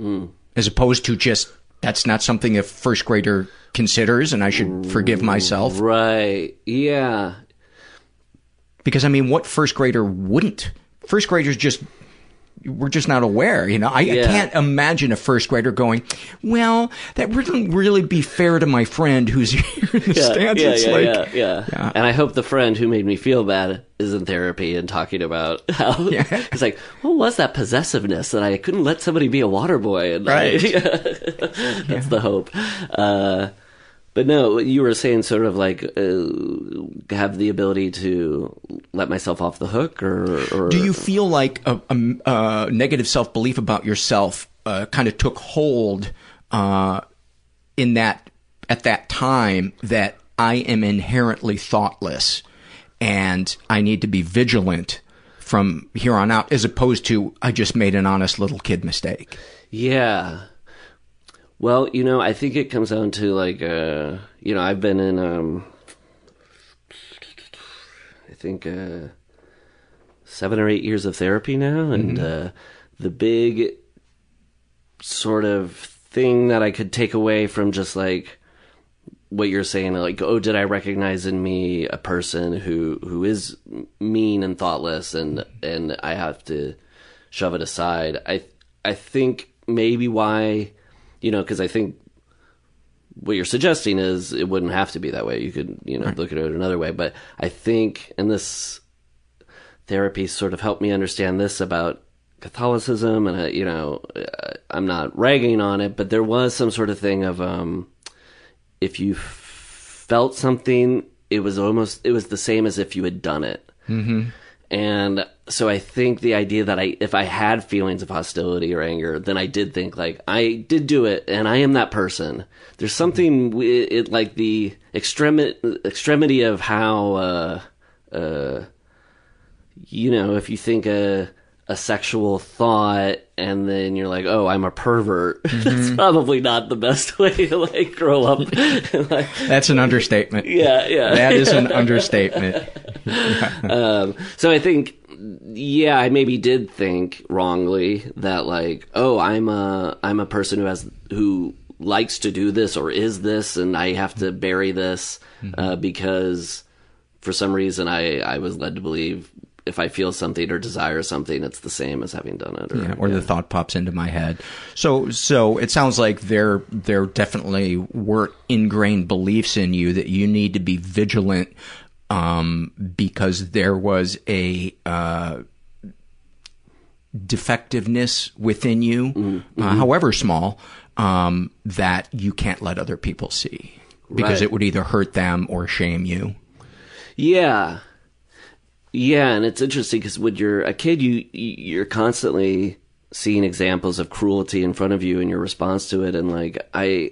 Mm. as opposed to just that's not something a first grader considers, and I should forgive myself. Right? Yeah. Because I mean, what first grader wouldn't? First graders just we're just not aware, you know. I, I can't imagine a first grader going, "Well, that wouldn't really be fair to my friend who's here in the yeah, stands." yeah, it's yeah, like, yeah, yeah. And I hope the friend who made me feel bad is in therapy and talking about how it's like, what was that possessiveness that I couldn't let somebody be a water boy? And I- Right. that's the hope. Uh, but no, you were saying sort of like uh, have the ability to let myself off the hook, or, or Do you feel like a, a, a negative self belief about yourself uh, kind of took hold uh, in that at that time that I am inherently thoughtless and I need to be vigilant from here on out, as opposed to I just made an honest little kid mistake. Yeah. Well, you know, I think it comes down to like, uh, you know, I've been in, um, I think, uh, seven or eight years of therapy now, and Mhm. uh, the big sort of thing that I could take away from just like what you're saying, like, oh, did I recognize in me a person who who is mean and thoughtless, and and I have to shove it aside. I I think maybe why, you know, because I think what you're suggesting is it wouldn't have to be that way. You could, you know, right. look at it another way. But I think, and this therapy sort of helped me understand this about Catholicism, and uh, you know, uh, I'm not ragging on it, but there was some sort of thing of um, if you felt something, it was almost it was the same as if you had done it. Mm-hmm. And so I think the idea that I, if I had feelings of hostility or anger, then I did think like I did do it, and I am that person. There's something it, it like the extremity extremity of how, uh, uh, you know, if you think a a sexual thought and then you're like, oh, I'm a pervert. Mm-hmm. That's probably not the best way to like grow up. like, That's an understatement. Yeah, yeah. That is an understatement. um, so I think, yeah, I maybe did think wrongly that like, oh, I'm a I'm a person who has who likes to do this or is this, and I have to bury this mm-hmm. uh, because for some reason I I was led to believe if I feel something or desire something, it's the same as having done it. Or, yeah, or yeah. the thought pops into my head. So, so it sounds like there, there definitely were ingrained beliefs in you that you need to be vigilant, um, because there was a, uh, defectiveness within you, mm-hmm. uh, however small, um, that you can't let other people see because right. it would either hurt them or shame you. Yeah. Yeah, and it's interesting because when you're a kid, you you're constantly seeing examples of cruelty in front of you and your response to it, and like I,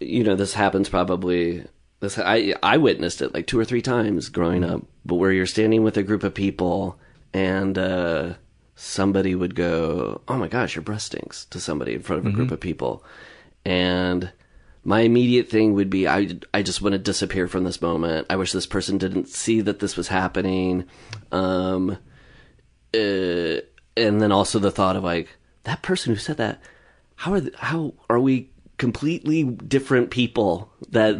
you know, this happens probably. This I I witnessed it like two or three times growing up, but where you're standing with a group of people and uh, somebody would go, "Oh my gosh, your breast stinks," to somebody in front of a mm-hmm. group of people, and my immediate thing would be I, I just want to disappear from this moment. I wish this person didn't see that this was happening. Um, uh, and then also the thought of like that person who said that. How are how are we completely different people? That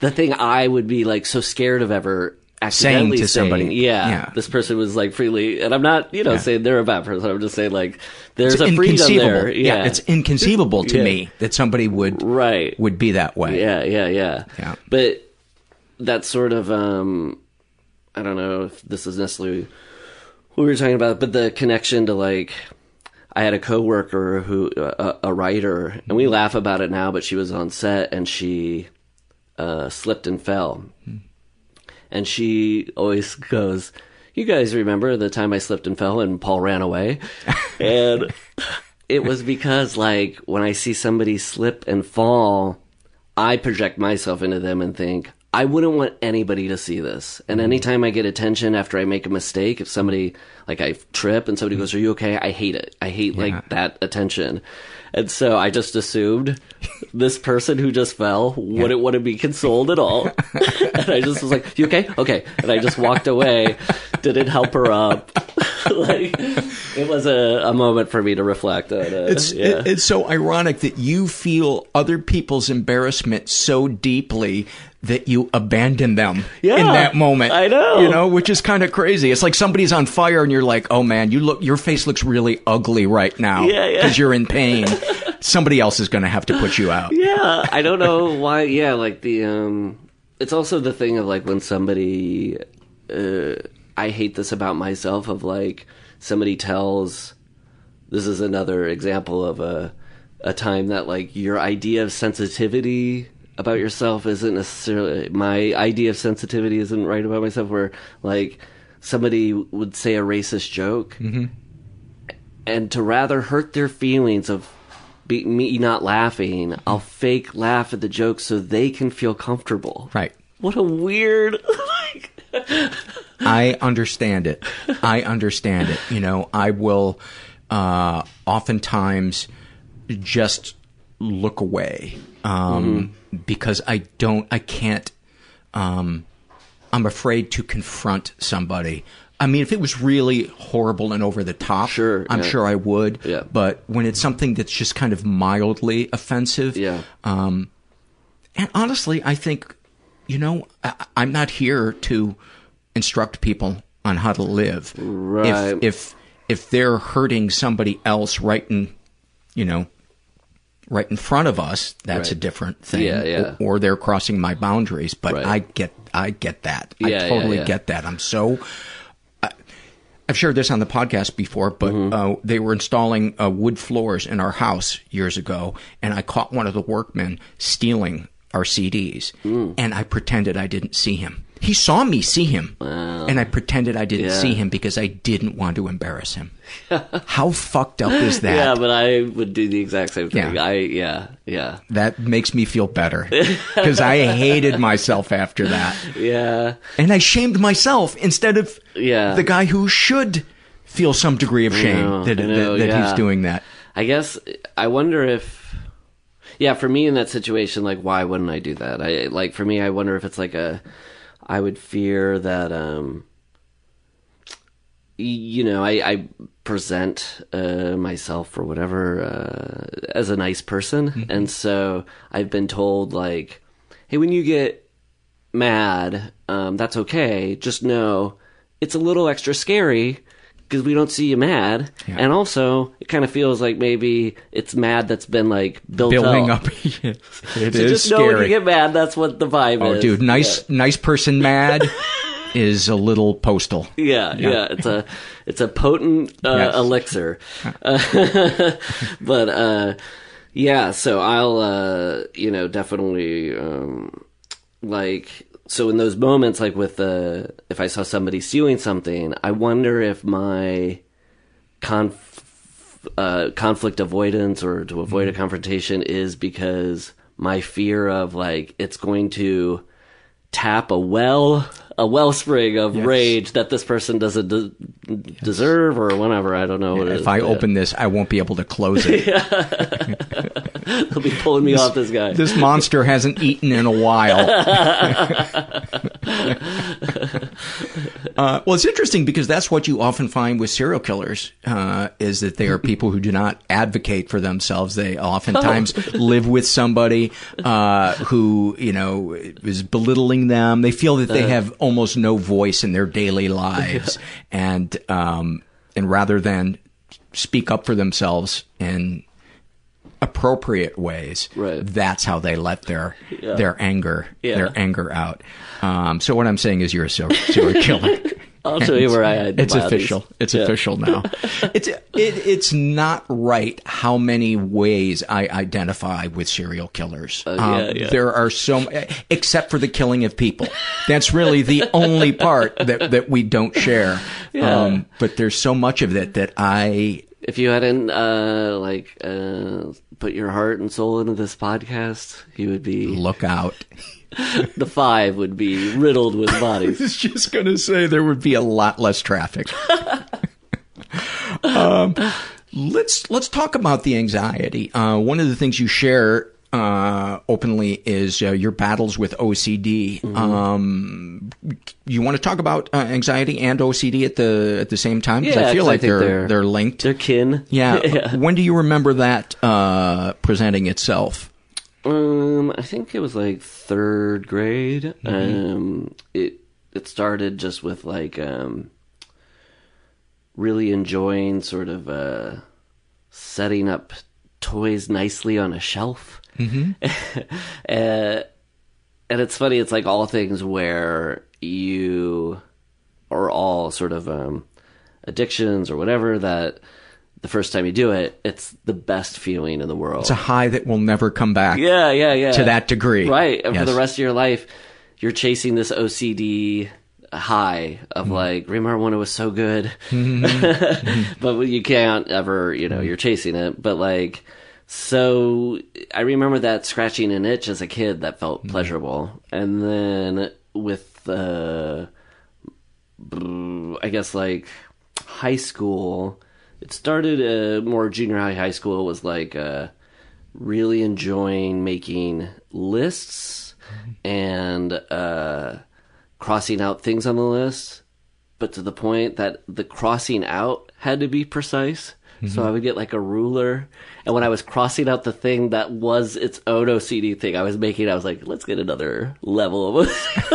the thing I would be like so scared of ever saying to saying, somebody, yeah, yeah, this person was like freely, and I'm not, you know, yeah. saying they're a bad person. I'm just saying like there's it's a freedom there. Yeah. yeah. it's inconceivable to me that somebody would right would be that way. Yeah, yeah, yeah. Yeah, but that sort of um, I don't know if this is necessarily what we were talking about, but the connection to like. I had a coworker who, uh, a writer, and we laugh about it now, but she was on set and she uh, slipped and fell. Mm and she always goes, "You guys remember the time I slipped and fell and Paul ran away?" and it was because like when I see somebody slip and fall, I project myself into them and think, I wouldn't want anybody to see this. And mm-hmm. anytime I get attention after I make a mistake, if somebody like I trip and somebody goes, "Are you okay?" I hate it. I hate yeah. like that attention. And so I just assumed this person who just fell wouldn't yeah. want to be consoled at all. and I just was like, "You okay? Okay." And I just walked away. Didn't help her up. like it was a, a moment for me to reflect on it. It's yeah. it, it's so ironic that you feel other people's embarrassment so deeply that you abandon them yeah, in that moment. I know. You know, which is kind of crazy. It's like somebody's on fire and you're like, "Oh man, you look your face looks really ugly right now yeah, yeah. cuz you're in pain." Somebody else is going to have to put you out. Yeah, I don't know why. Yeah, like the um it's also the thing of like when somebody uh I hate this about myself of like somebody tells this is another example of a a time that like your idea of sensitivity about yourself isn't necessarily my idea of sensitivity isn't right about myself where like somebody would say a racist joke mm-hmm. and to rather hurt their feelings of be, me not laughing i'll fake laugh at the joke so they can feel comfortable. Right. What a weird like i understand it. I understand it. You know i will uh oftentimes just look away um mm-hmm because I don't, I can't, um, I'm afraid to confront somebody. I mean, if it was really horrible and over the top, Sure, I'm yeah. sure I would. Yeah. But when it's something that's just kind of mildly offensive, Yeah. Um, and honestly, I think, you know, I, I'm not here to instruct people on how to live. Right. If if if they're hurting somebody else right in, you know, right in front of us, that's a different thing. Yeah, yeah. Or, or they're crossing my boundaries. But Right. I get I get that. Yeah, I totally yeah. get that. I'm so. I've shared this on the podcast before, but Mm-hmm. uh, they were installing uh, wood floors in our house years ago, and I caught one of the workmen stealing our CDs, Mm. and I pretended I didn't see him. He saw me see him, and I pretended I didn't Yeah. see him because I didn't want to embarrass him. How fucked up is that? Yeah, but I would do the exact same thing. Yeah. I yeah yeah That makes me feel better because I hated myself after that. yeah And I shamed myself instead of Yeah. the guy who should feel some degree of shame know, that, know, that, that yeah. he's doing that. I guess I wonder if yeah for me in that situation like why wouldn't I do that I like for me I wonder if it's like a I would fear that um you know I, I present uh, myself or whatever uh, as a nice person. And so I've been told like hey when you get mad um, that's okay. Just know it's a little extra scary because we don't see you mad, and also it kind of feels like maybe it's mad that's been like built Building up. up. it so is just know when you get mad, that's what the vibe oh, is. dude, nice, nice person mad is a little postal. Yeah, yeah, Yeah. it's a it's a potent uh, Yes. elixir, Uh, but uh, yeah. So I'll uh, you know definitely um, like so in those moments like with the if I saw somebody stealing something, I wonder if my conf- uh, conflict avoidance or to avoid a confrontation is because my fear of like it's going to tap a well a wellspring of Yes. rage that this person doesn't de- deserve or whatever i don't know what it is If I open this, I won't be able to close it. they'll be pulling me off this guy This monster hasn't eaten in a while. Uh, well, it's interesting because that's what you often find with serial killers, uh, is that they are people who do not advocate for themselves. They oftentimes live with somebody, uh, who, you know, is belittling them. They feel that they Uh. have almost no voice in their daily lives. And, um, and rather than speak up for themselves in appropriate ways, Right. that's how they let their, Yeah. their anger, Yeah. their anger out. Um, so what I'm saying is you're a ser- serial killer. I'll show you where I the It's official. It's Yeah. official now. it's it, it's not right how many ways I identify with serial killers. Uh, Um, yeah, yeah. There are so, except for the killing of people. That's really the only part that that we don't share. Um, but there's so much of it that I if you hadn't uh like uh put your heart and soul into this podcast you would be look out. the five would be riddled with bodies was just going to say there would be a lot less traffic. um, let's let's talk about the anxiety. Uh, one of the things you share uh, openly is uh, your battles with OCD. Mm-hmm. Um, you want to talk about uh, anxiety and OCD at the at the same time? Yeah, I feel like think they're, they're- they're linked. They're kin. Yeah. Yeah. When do you remember that uh, presenting itself? Um, I think it was like third grade. Mhm. Um, it it started just with like um, really enjoying sort of uh, setting up toys nicely on a shelf. Mhm. uh, and it's funny. It's like all things where you are all sort of um, addictions or whatever that. The first time you do it, it's the best feeling in the world. It's a high that will never come back. Yeah, yeah, yeah. To that degree, Right. And for the rest of your life, you're chasing this OCD high of Mm-hmm. like, remember when it was so good? Mhm. but you can't ever, you know, Mm-hmm. you're chasing it. But like, so I remember that scratching an itch as a kid that felt Mm-hmm. pleasurable. And then with, uh, I guess like high school, it started uh, more junior high, high school was like uh, really enjoying making lists and uh, crossing out things on the list. but to the point that the crossing out had to be precise. So Mhm. I would get like a ruler, and when I was crossing out the thing that was its own OCD thing, I was making. I was like, let's get another level of.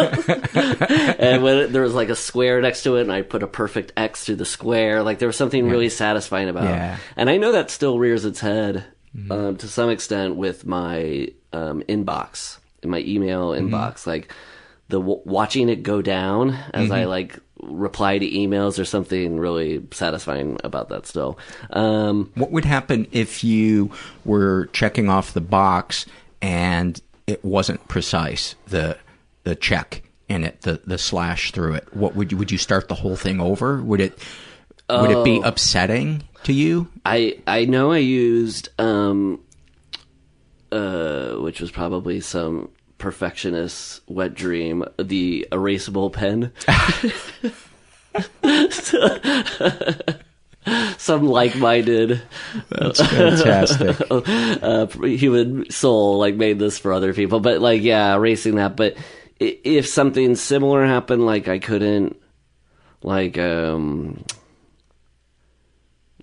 and when there was like a square next to it, and I put a perfect X through the square, like there was something really satisfying about. Yeah. it. And I know that still rears its head um, to some extent with my um, inbox, in my email inbox, like the w- watching it go down as I Mhm. like reply to emails. There's something really satisfying about that still. Um, What would happen if you were checking off the box and it wasn't precise, the the check in it, the the slash through it? What would you would you start the whole thing over? Would it would it be Oh. upsetting to you? I I know I used um uh which was probably some perfectionist wet dream the erasable pen. Some like-minded That's fantastic. uh, human soul like made this for other people. But like yeah erasing that. But if something similar happened like i couldn't like um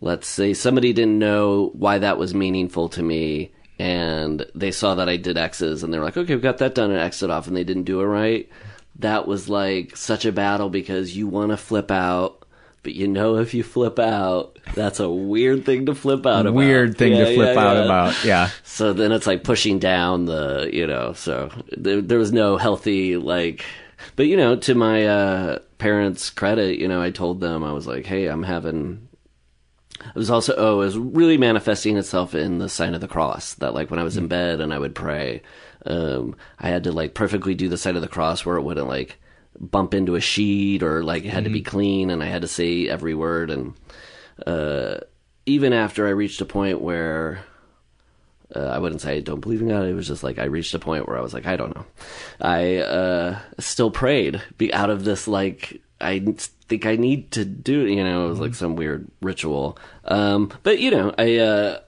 let's say somebody didn't know why that was meaningful to me and they saw that I did X's and they're like, okay, we've got that done and X it off and they didn't do it right. That was like such a battle because you want to flip out, but you know if you flip out, that's a weird thing to flip out about. Weird thing to flip yeah, out yeah. about. Yeah. So then it's like pushing down the, you know, so there, there was no healthy, like, but you know, to my uh, parents' credit, you know, I told them, I was like, hey, I'm having, it was also, oh, it was really manifesting itself in the sign of the cross. That like when I was in bed and I would pray, um, I had to like perfectly do the sign of the cross where it wouldn't like bump into a sheet or like it had to be clean and I had to say every word. And uh, even after I reached a point where uh, I wouldn't say I don't believe in God. It was just like I reached a point where I was like, I don't know. I uh, still prayed be out of this like I think I need to do. You know, it was like some weird ritual. Um, but you know, I uh,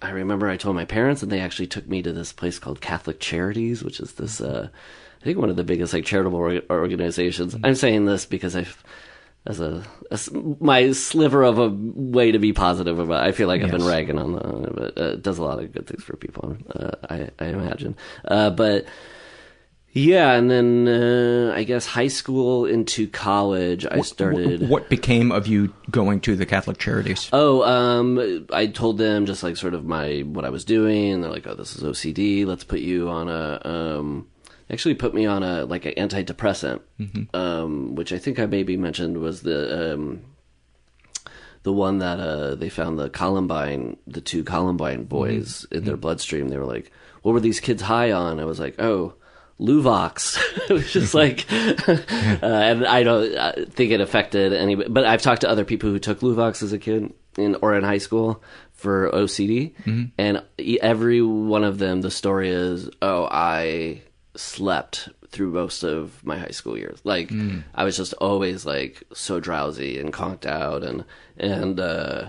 I remember I told my parents, and they actually took me to this place called Catholic Charities, which is this. Uh, I think one of the biggest like charitable or- organizations. I'm saying this because I've as a, as my sliver of a way to be positive about. It. I feel like I've been ragging on the, but uh, it does a lot of good things for people. Uh, I, I imagine, uh, but yeah, and then uh, I guess high school into college, I started. What became of you going to the Catholic Charities? Oh, um, I told them just like sort of my what I was doing. And they're like, "Oh, this is OCD. Let's put you on a." Um, actually, put me on a like an antidepressant, Mhm. um, which I think I maybe mentioned was the um, the one that uh, they found the Columbine, the two Columbine boys in their bloodstream. They were like, "What were these kids high on?" I was like, "Oh." Luvox, it was just like, uh, and I don't uh, think it affected any. But I've talked to other people who took Luvox as a kid in or in high school for OCD, Mhm. and every one of them, the story is, oh, I slept through most of my high school years. Like Mm. I was just always like so drowsy and conked out, and and uh,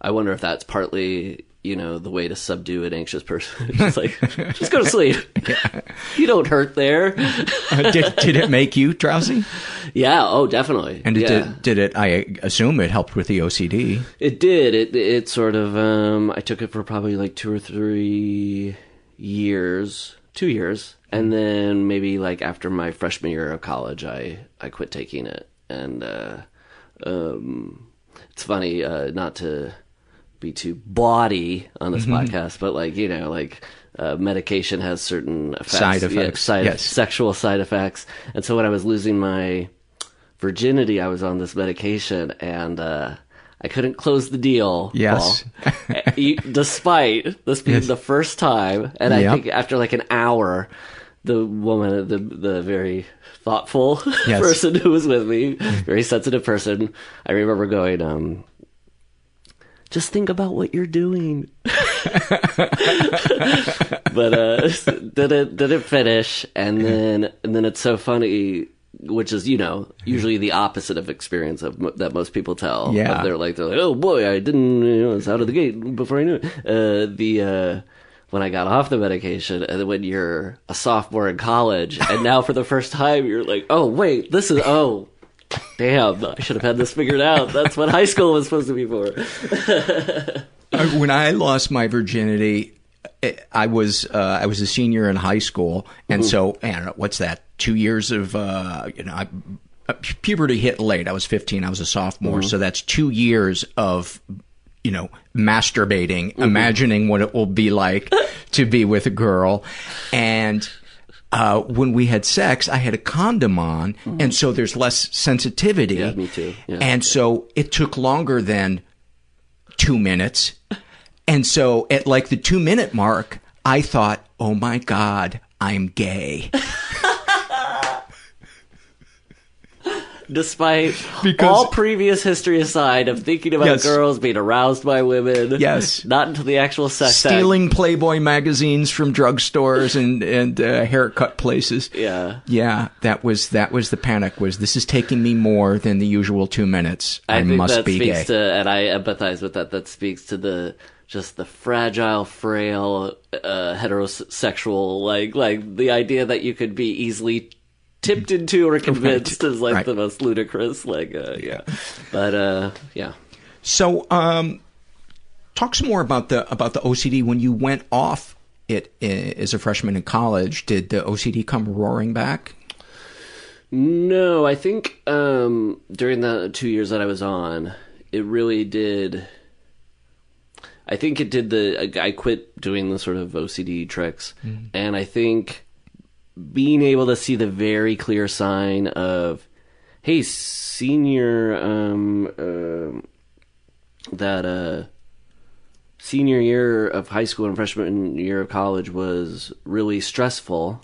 I wonder if that's partly you know the way to subdue an anxious person. just like just go to sleep. you don't hurt there. Uh, did, did it make you drowsy? Yeah. Oh, definitely. And it yeah. did, did it, I assume it helped with the OCD. It did. It it sort of. Um, I took it for probably like two or three years, two years, and then maybe like after my freshman year of college, I I quit taking it. And uh, um, it's funny uh, not to be too bawdy on this Mhm. podcast, but like you know, like uh, medication has certain effects, Side yeah, effects, side yes. sexual side effects. And so when I was losing my virginity, I was on this medication, and uh, I couldn't close the deal. Yes. Despite this being Yes. the first time, and I think after like an hour, the woman, the the very thoughtful Yes. person who was with me, very sensitive person, I remember going, um, just think about what you're doing. but uh, did it did it finish, and then and then it's so funny, which is you know usually the opposite of experience of that most people tell. Yeah. they're like they're like, oh boy, I didn't, you know, it's out of the gate before I knew it. Uh, the uh, when I got off the medication, and then when you're a sophomore in college, and now for the first time you're like, oh wait, this is oh. Damn, I should have had this figured out. That's what high school was supposed to be for. Uh, when I lost my virginity, eh, I was uh, I was a senior in high school, and Mhm. so I don't know what's that. Two years of uh, you know, I, uh, puberty hit late. I was fifteen. I was a sophomore, Mhm. so that's two years of you know masturbating, imagining what it will be like to be with a girl, and. Uh, when we had sex, I had a condom on, and so there's less sensitivity. Yeah, me too. Yeah. And so it took longer than two minutes. And so at like the two minute mark, I thought, oh my God, I'm gay. Despite Because- all previous history aside of thinking about Yes. girls being aroused by women. Yes. Not until the actual sex act. Stealing Playboy magazines from drugstores and, and uh, haircut places. Yeah. Yeah, that was that was the panic. Was this is taking me more than the usual two minutes? I, I, must be gay. to, and I empathize with that. That speaks to the just the fragile, frail, uh, heterosexual, like like the idea that you could be easily tipped into or convinced is like Right. the most ludicrous. Like, uh, yeah, but uh, yeah. So, um, talk some more about the about the OCD. When you went off it as a freshman in college, did the OCD come roaring back? No, I think um, during the two years that I was on, it really did. I think it did the. I quit doing the sort of OCD tricks, Mhm. and I think being able to see the very clear sign of, hey, senior, um, um that uh, senior year of high school and freshman year of college was really stressful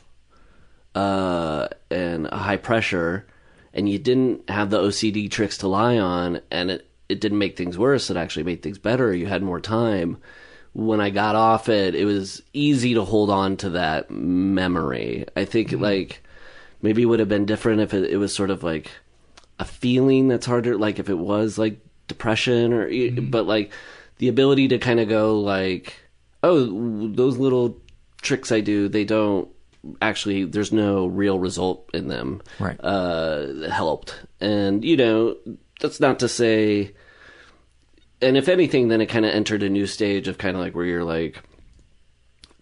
uh, and high pressure, and you didn't have the OCD tricks to lie on, and it, it didn't make things worse. It actually made things better. You had more time. When I got off it, it was easy to hold on to that memory. I think like maybe it would have been different if it, it was sort of like a feeling that's harder, like if it was like depression or, but like the ability to kind of go like, oh, those little tricks I do, they don't actually, there's no real result in them. Right. Uh, helped. And, you know, that's not to say, and if anything, then it kind of entered a new stage of kind of like where you're like,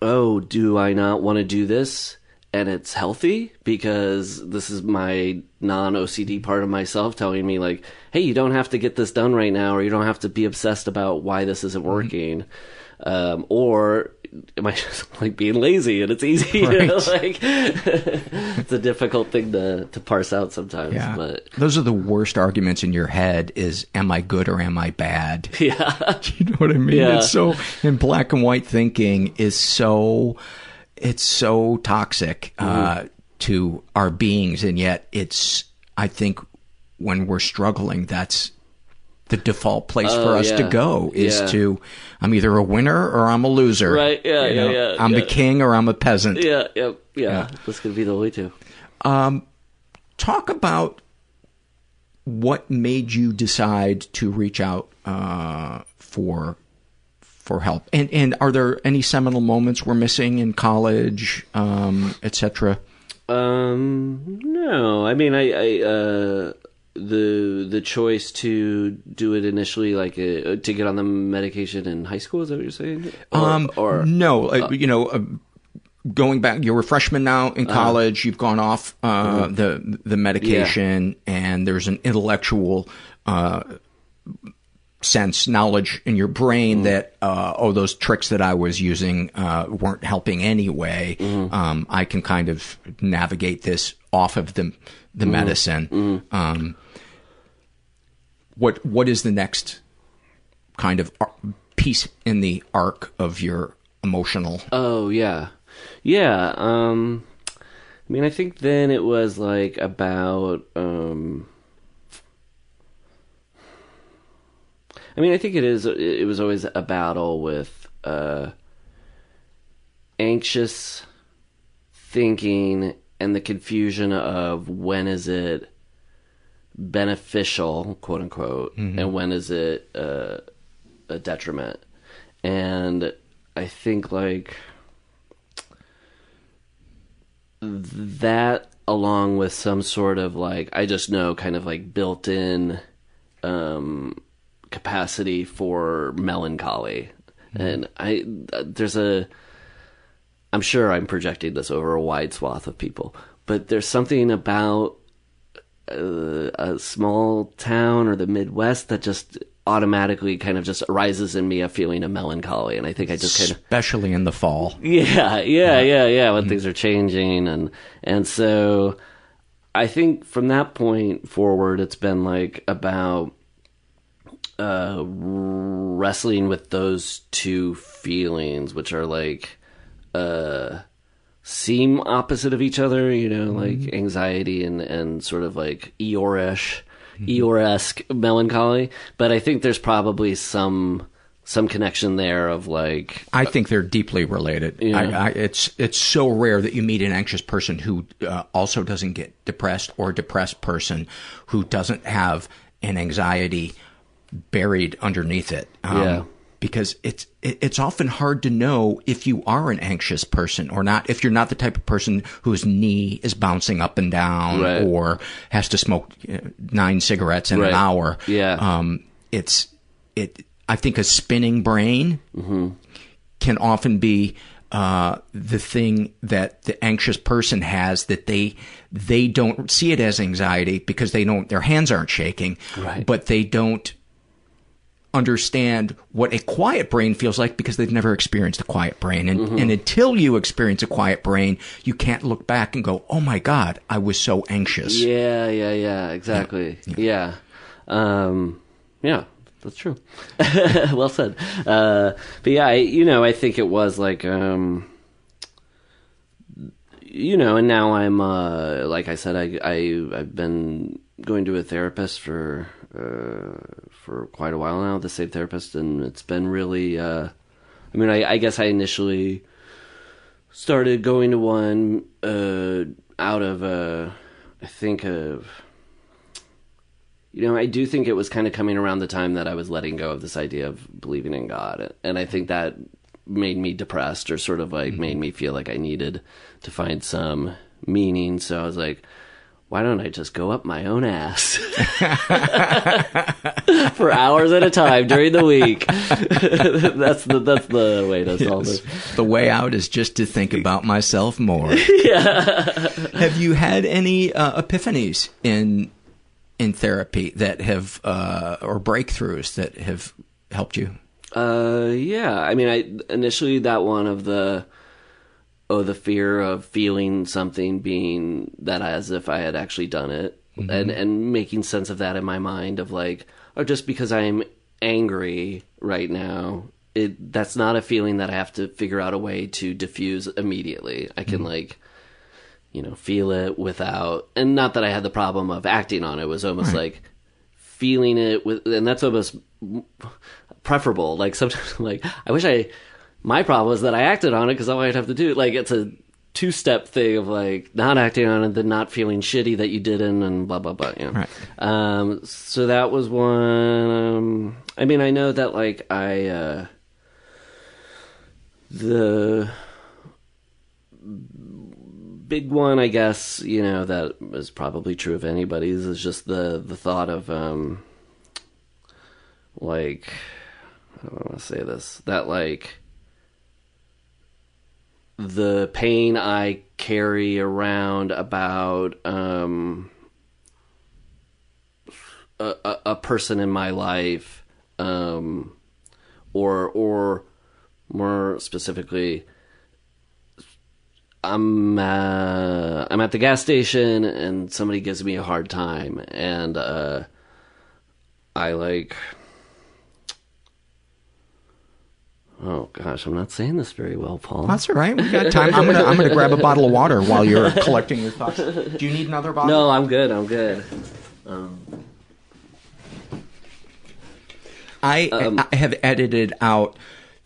oh, do I not want to do this? And it's healthy because this is my non OCD part of myself telling me, like, hey, you don't have to get this done right now, or you don't have to be obsessed about why this isn't working. Um, or am I just like being lazy and it's easy? You know? Right. like, it's a difficult thing to, to parse out sometimes. Yeah. But Those are the worst arguments in your head is am I good or am I bad? yeah. you know what I mean? Yeah. It's so in black and white thinking is so it's so toxic uh, Mm-hmm. to our beings and yet it's I think when we're struggling that's the default place for Oh, us to go is Yeah. to I'm either a winner or I'm a loser. Right, yeah, You yeah, know, yeah, I'm yeah. the king or I'm a peasant. Yeah, yeah, yeah. Yeah. This could be the way to. Um, talk about what made you decide to reach out uh, for for help, and and are there any seminal moments we're missing in college, um, etc. Um, no, I mean, I, I, uh, the the choice to do it initially, like uh, to get on the medication in high school, is that what you're saying? Or, um, or no, uh, you know. Uh, Going back, you're a freshman now in Uh-huh. college. You've gone off uh, Mhm. the the medication, and there's an intellectual uh, sense, knowledge in your brain that uh, oh, those tricks that I was using uh, weren't helping anyway. Um, I can kind of navigate this off of the the Mhm. medicine. Um, what what is the next kind of piece in the arc of your emotional? Oh yeah, yeah. Um, I mean, I think then it was like about. Um, I mean, I think it is. It was always a battle with uh, anxious thinking and the confusion of when is it beneficial, quote unquote, Mhm. and when is it uh, a detriment. And I think like that along with some sort of like I just know kind of like built-in um, capacity for melancholy, mm-hmm. and I there's a I'm sure I'm projecting this over a wide swath of people, but there's something about a, a small town or the Midwest that just automatically kind of just arises in me a feeling of melancholy and i think i just kind of especially in the fall yeah yeah yeah yeah when mm-hmm. things are changing and and so i think from that point forward it's been like about uh wrestling with those two feelings which are like uh seem opposite of each other you know mm-hmm. like anxiety and and sort of like eeyore-ish Eeyore esque melancholy, but I think there's probably some some connection there of like I think they're deeply related. Yeah. I, I, it's it's so rare that you meet an anxious person who uh, also doesn't get depressed or a depressed person who doesn't have an anxiety buried underneath it. Um, yeah because it's it's often hard to know if you are an anxious person or not if you're not the type of person whose knee is bouncing up and down right. or has to smoke uh, nine cigarettes in right. an hour yeah um, it's it i think a spinning brain mm-hmm. can often be uh, the thing that the anxious person has that they they don't see it as anxiety because they don't their hands aren't shaking right. but they don't understand what a quiet brain feels like because they've never experienced a quiet brain. And, mm-hmm. and until you experience a quiet brain, you can't look back and go, oh my God, I was so anxious. Yeah, yeah, yeah, exactly. Yeah. Yeah. Um, yeah that's true. well said. Uh, but yeah, I, you know, I think it was like, um, you know, and now I'm, uh, like I said, I, I, I've been going to a therapist for uh, for quite a while now, the same therapist, and it's been really. Uh, I mean, I, I, guess I initially started going to one uh, out of, uh, I think of. You know, I do think it was kind of coming around the time that I was letting go of this idea of believing in God, and I think that made me depressed, or sort of like mm-hmm. made me feel like I needed to find some meaning. So I was like, why don't I just go up my own ass for hours at a time during the week? that's the that's the way to solve yes. it. The way out is just to think about myself more. yeah. Have you had any uh, epiphanies in in therapy that have uh, or breakthroughs that have helped you? Uh, yeah. I mean, I initially that one of the oh, the fear of feeling something being that as if I had actually done it, mm-hmm. and and making sense of that in my mind of like, oh, just because I'm angry right now, it that's not a feeling that I have to figure out a way to diffuse immediately. I can mm-hmm. like, you know, feel it without, and not that I had the problem of acting on it. it was almost right. like feeling it with, and that's almost preferable. Like sometimes, like I wish I my problem is that I acted on it because all I'd have to do, like, it's a two step thing of like not acting on it, then not feeling shitty that you didn't, and blah blah blah. Know? Right. Um, so that was one. Um, I mean, I know that like I uh, the big one, I guess, you know, that is probably true of anybody's is just the the thought of um, like I don't want to say this that like the pain I carry around about um, a, a, person in my life, um, or or more specifically, I'm uh, I'm at the gas station and somebody gives me a hard time, and uh, I like Oh gosh, I'm not saying this very well, Paul. That's all right. We got time. I'm gonna I'm gonna grab a bottle of water while you're collecting your thoughts. Do you need another bottle? No, I'm good. I'm good. Um, I um, I have edited out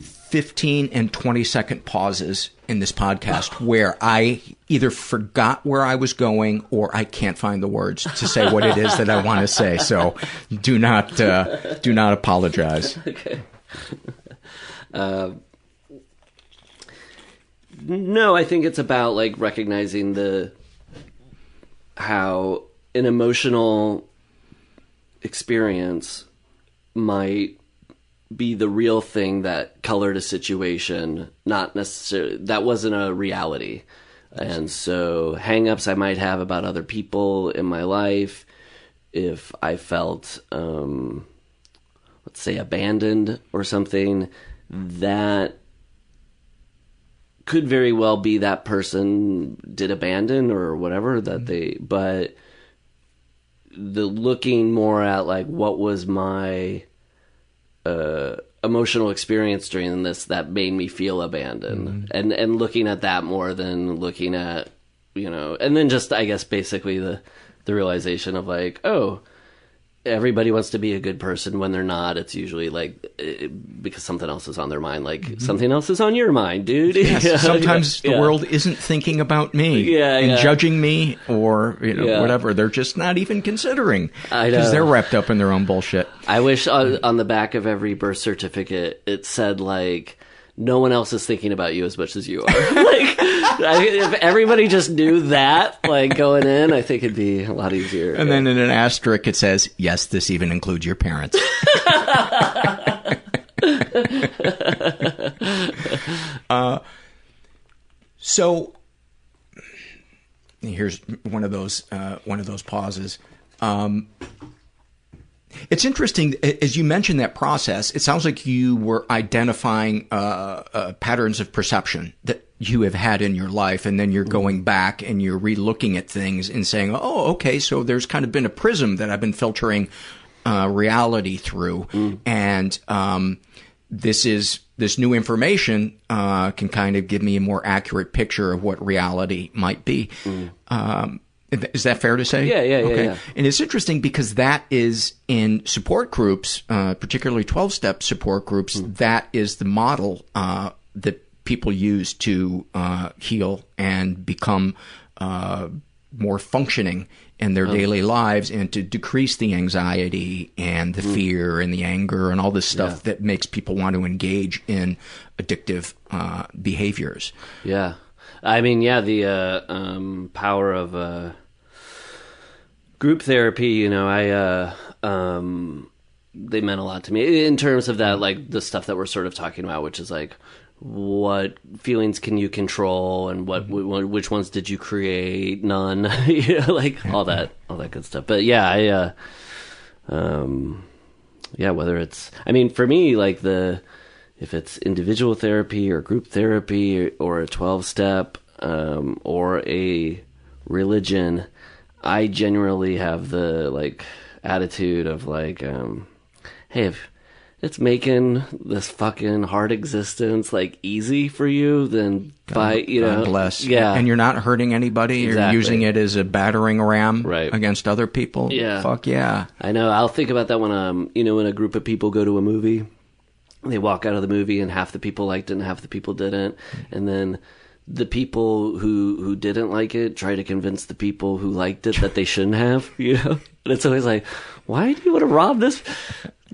15 and 20 second pauses in this podcast where I either forgot where I was going or I can't find the words to say what it is that I want to say. So do not uh, do not apologize. Okay. Uh, no, I think it's about like recognizing the how an emotional experience might be the real thing that colored a situation, not necessarily that wasn't a reality. And so hangups I might have about other people in my life if I felt um let's say abandoned or something that could very well be that person did abandon or whatever that they but the looking more at like what was my uh emotional experience during this that made me feel abandoned. And and looking at that more than looking at you know and then just i guess basically the the realization of like oh everybody wants to be a good person when they're not. It's usually like eh, because something else is on their mind like something else is on your mind dude. Yes, Yeah, sometimes the yeah. world isn't thinking about me and judging me or you know whatever. They're just not even considering because they're wrapped up in their own bullshit. I wish on, on the back of every birth certificate it said like no one else is thinking about you as much as you are. like I, if everybody just knew that like going in, I think it'd be a lot easier. And then in an asterisk it says, "Yes, this even includes your parents." uh, so here's one of those uh, one of those pauses. Um, it's interesting as you mentioned that process. It sounds like you were identifying uh, uh, patterns of perception that you have had in your life, and then you're going back and you're re-looking at things and saying, "Oh, okay, so there's kind of been a prism that I've been filtering uh, reality through, and um, this is this new information uh, can kind of give me a more accurate picture of what reality might be." Um, is that fair to say? Yeah, yeah, yeah, yeah. And it's interesting because that is in support groups, uh, particularly 12 step support groups, Hmm. that is the model uh, that people use to uh, heal and become uh, more functioning in their Oh. daily lives and to decrease the anxiety and the Hmm. fear and the anger and all this stuff Yeah. that makes people want to engage in addictive uh, behaviors. Yeah. I mean, yeah, the uh, um, power of uh, group therapy, you know, I, uh, um, they meant a lot to me in terms of that, like the stuff that we're sort of talking about, which is like, what feelings can you control and what, which ones did you create? None, you know, like all that, all that good stuff. But yeah, I, uh, um, yeah, whether it's, I mean, for me, like the, if it's individual therapy or group therapy or a 12 step um, or a religion, I generally have the like attitude of like, um, hey, if it's making this fucking hard existence like easy for you, then by you God know, bless. yeah, And you're not hurting anybody. You're using it as a battering ram Right. against other people. Yeah. Fuck yeah. I know. I'll think about that when um, you know, when a group of people go to a movie, they walk out of the movie and half the people liked it and half the people didn't, and then the people who who didn't like it try to convince the people who liked it that they shouldn't have. You know, and it's always like, why do you want to rob this?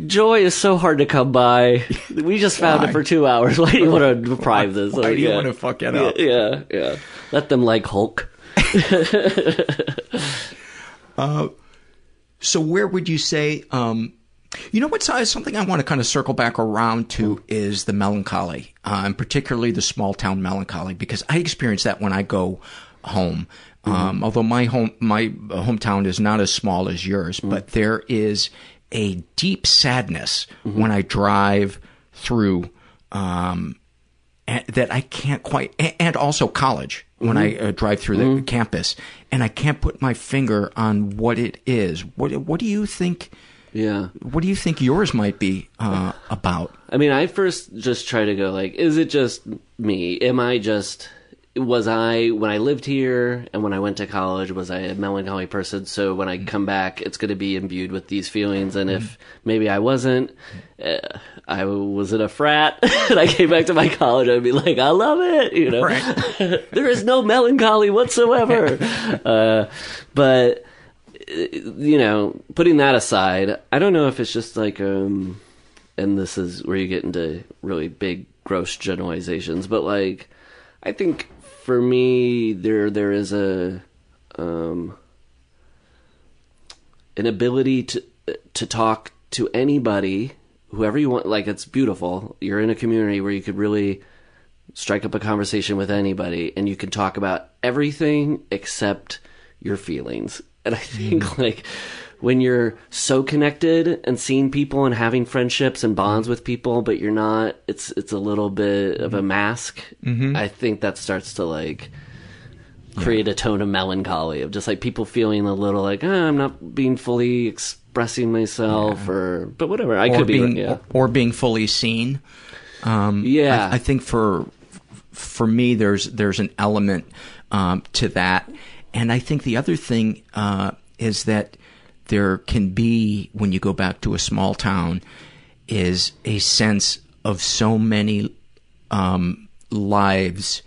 Joy is so hard to come by. We just found it for two hours. Why do you want to deprive this? Why Like, do you yeah. want to fuck it up? Yeah, yeah. Let them like Hulk. Uh, so where would you say, um, you know what's uh, something I want to kind of circle back around to is the melancholy, uh, and particularly the small town melancholy, because I experience that when I go home. Um, although my home, my hometown is not as small as yours, but there is a deep sadness when I drive through, um, and, that I can't quite, and also college when I uh, drive through the campus, and I can't put my finger on what it is. What What do you think? Yeah. What do you think yours might be uh, about? I mean, I first just try to go like, is it just me? Am I just was I when I lived here and when I went to college was I a melancholy person? So when I come back, it's going to be imbued with these feelings. And if maybe I wasn't, uh, I was in a frat and I came back to my college, I'd be like, I love it. You know, there is no melancholy whatsoever. uh, but you know, putting that aside, I don't know if it's just like um and this is where you get into really big gross generalizations, but like I think for me there there is a um an ability to to talk to anybody, whoever you want. Like it's beautiful. You're in a community where you could really strike up a conversation with anybody, and you can talk about everything except your feelings. And I think like when you're so connected and seeing people and having friendships and bonds with people, but you're not, it's it's a little bit of a mask. Mhm. I think that starts to like create a tone of melancholy of just like people feeling a little like oh, I'm not being fully expressing myself or but whatever I or could being, be yeah or being fully seen. Um, Yeah. I, I think for for me, there's there's an element um, to that, and I think the other thing uh, is that there can be when you go back to a small town is a sense of so many um, lives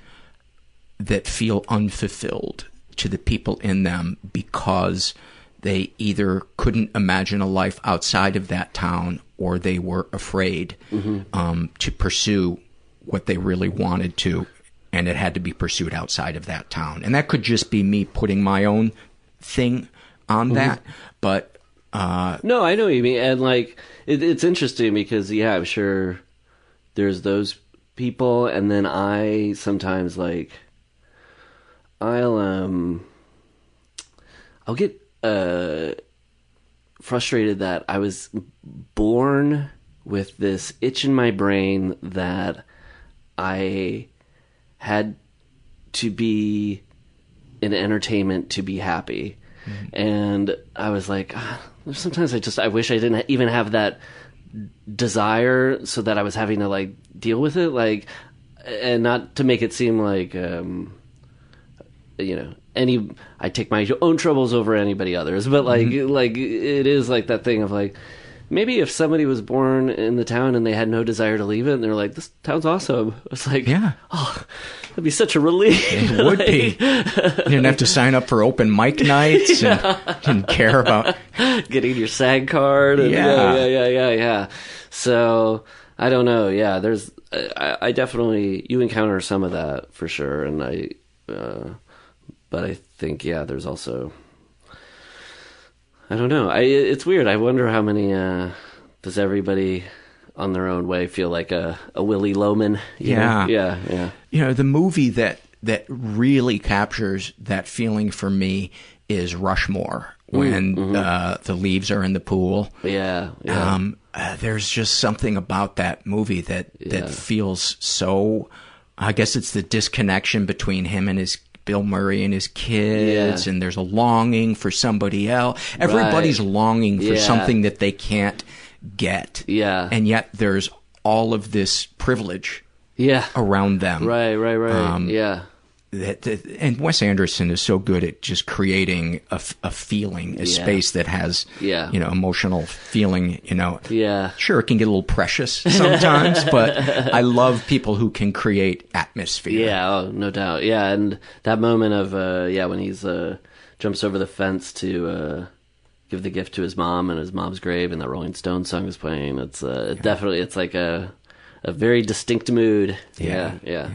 that feel unfulfilled to the people in them because they either couldn't imagine a life outside of that town or they were afraid Mhm. um, to pursue what they really wanted to, and it had to be pursued outside of that town. And that could just be me putting my own thing on Mhm. that, but uh, No, I know what you mean, and like it, it's interesting because yeah, I'm sure there's those people, and then I sometimes like I'll um I'll get uh frustrated that I was born with this itch in my brain that I had to be in entertainment to be happy. And I was like, ah, sometimes I just I wish I didn't even have that desire so that I was having to like deal with it like and not to make it seem like um you know any I take my own troubles over anybody others but like like it is like that thing of like maybe if somebody was born in the town and they had no desire to leave it and they're like this town's awesome it's like yeah oh that'd be such a relief It would be. You didn't have to sign up for open mic nights and didn't care about. getting your SAG card. And yeah. Yeah. yeah, yeah, yeah, yeah. So I don't know. Yeah, there's. I, I definitely you encounter some of that for sure, and I. Uh, but I think yeah, there's also. I don't know. I it's weird. I wonder how many. Uh, does everybody on their own way feel like a a Willy Loman? you know? Yeah. yeah, yeah. You know, the movie that that really captures that feeling for me is Rushmore when Mm, mhm. uh, the leaves are in the pool. Yeah, yeah. Um, uh, there's just something about that movie that that feels so. I guess it's the disconnection between him and his Bill Murray and his kids, Yeah. and there's a longing for somebody else. Everybody's Right. longing for Yeah. something that they can't get. Yeah. and yet there's all of this privilege. Yeah. around them. Right, right, right. Um, yeah. That, that, and Wes Anderson is so good at just creating a, a feeling, a Yeah. space that has, Yeah. you know, emotional feeling. You know, Yeah. Sure, it can get a little precious sometimes, but I love people who can create atmosphere. Yeah, oh, no doubt. Yeah, and that moment of uh yeah, when he's uh jumps over the fence to uh give the gift to his mom and his mom's grave and the Rolling Stones song is playing. It's uh definitely it's like a a very distinct mood. Yeah, yeah.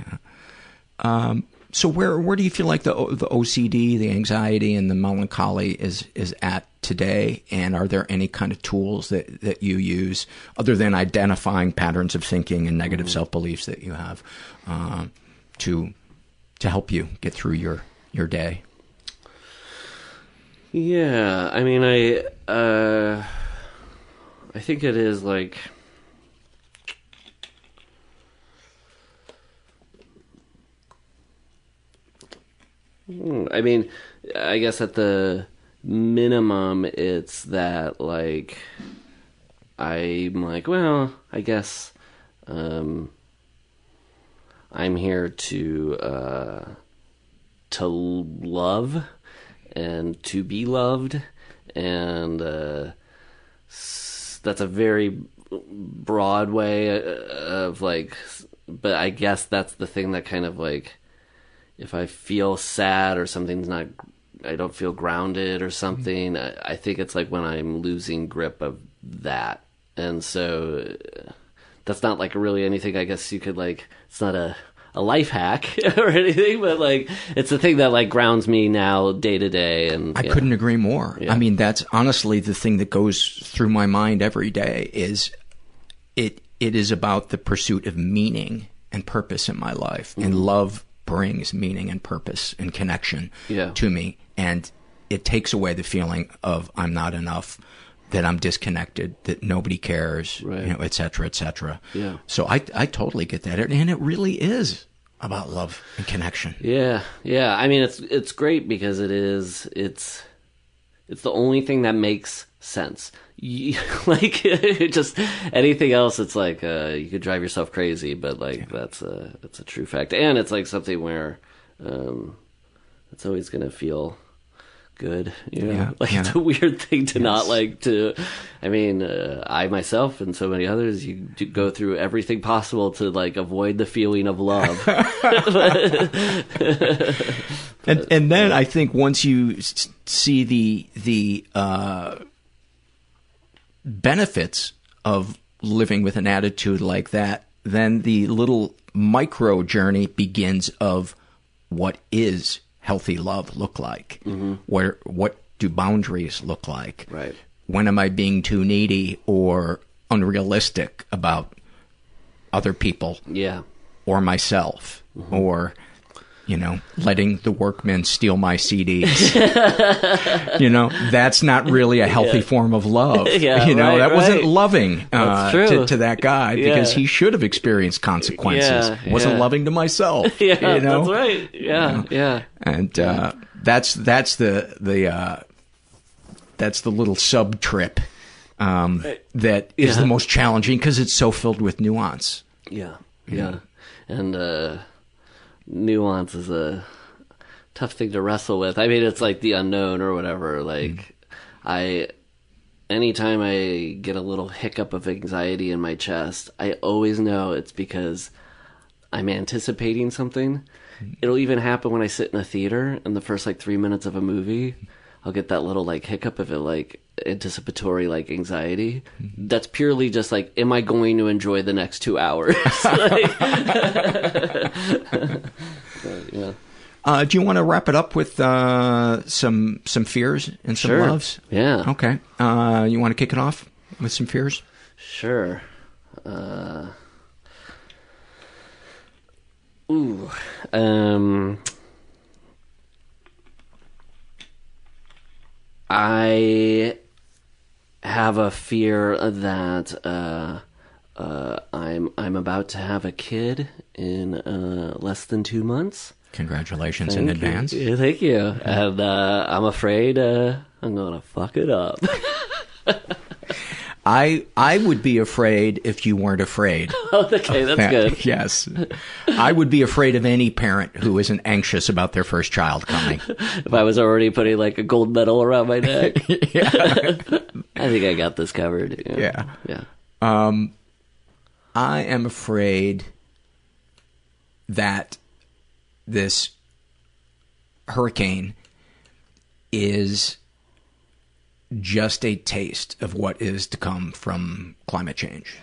Um, so where where do you feel like the the OCD, the anxiety, and the melancholy is is at today? And are there any kind of tools that that you use other than identifying patterns of thinking and negative self beliefs that you have um, to to help you get through your your day? Yeah, I mean I uh I think it is like I mean, I guess at the minimum, it's that like I'm like, well, I guess um, I'm here to uh, to love and to be loved, and uh, that's a very broad way uh, of like, but I guess that's the thing that kind of like if I feel sad or something's not, I don't feel grounded or something. I, I think it's like when I'm losing grip of that, and so that's not like really anything. I guess you could like, it's not a a life hack or anything, but like it's the thing that like grounds me now day to day. And I yeah. couldn't agree more. Yeah. I mean, that's honestly the thing that goes through my mind every day is it it is about the pursuit of meaning and purpose in my life. And Mm-hmm. love brings meaning and purpose and connection Yeah. to me. And it takes away the feeling of I'm not enough, that I'm disconnected, that nobody cares, Right. you know, et cetera, et cetera. Yeah. So I I totally get that. And it really is about love and connection. Yeah, yeah. I mean, it's it's great because it is it's it's the only thing that makes sense. You, like just anything else, it's like uh, you could drive yourself crazy. But like that's a that's a true fact, and it's like something where um, it's always gonna feel good. You know? Yeah, like yeah. it's a weird thing to not like to. I mean, uh, I myself and so many others, you do go through everything possible to like avoid the feeling of love. and and then I think once you s- see the the uh, benefits of living with an attitude like that, then the little micro journey begins of what is healthy love look like? Mm-hmm. Where what do boundaries look like? Right. When am I being too needy or unrealistic about other people? Yeah. Or myself? Mm-hmm. Or you know, letting the workmen steal my CDs. you know, that's not really a healthy Yeah. form of love. Yeah, you know, right, that wasn't loving uh, to, to that guy because he should have experienced consequences. Yeah, wasn't yeah. loving to myself. yeah, you know? that's right. Yeah, yeah. And uh, that's that's the the uh, that's the little sub trip um, that is Yeah. the most challenging because it's so filled with nuance. Yeah, yeah, and uh, nuance is a tough thing to wrestle with. I mean, it's like the unknown or whatever. Like, mm-hmm. I, anytime I get a little hiccup of anxiety in my chest, I always know it's because I'm anticipating something. Mm-hmm. It'll even happen when I sit in a theater in the first like three minutes of a movie. I'll get that little like hiccup of it, like anticipatory like anxiety. That's purely just like, am I going to enjoy the next two hours? Like- But, yeah. Uh, do you want to wrap it up with uh, some some fears and some Sure. loves? Yeah. Okay. Uh, you want to kick it off with some fears? Sure. Uh, ooh. Um. I have a fear that uh, uh, I'm I'm about to have a kid in uh, less than two months. Congratulations in Thank you. advance. Thank you. And uh, I'm afraid uh, I'm gonna fuck it up. I I would be afraid if you weren't afraid. okay, that's That- good. Yes, I would be afraid of any parent who isn't anxious about their first child coming. if I was already putting like a gold medal around my neck. I think I got this covered. Yeah. Yeah. Yeah. Um, I am afraid that this hurricane is just a taste of what is to come from climate change,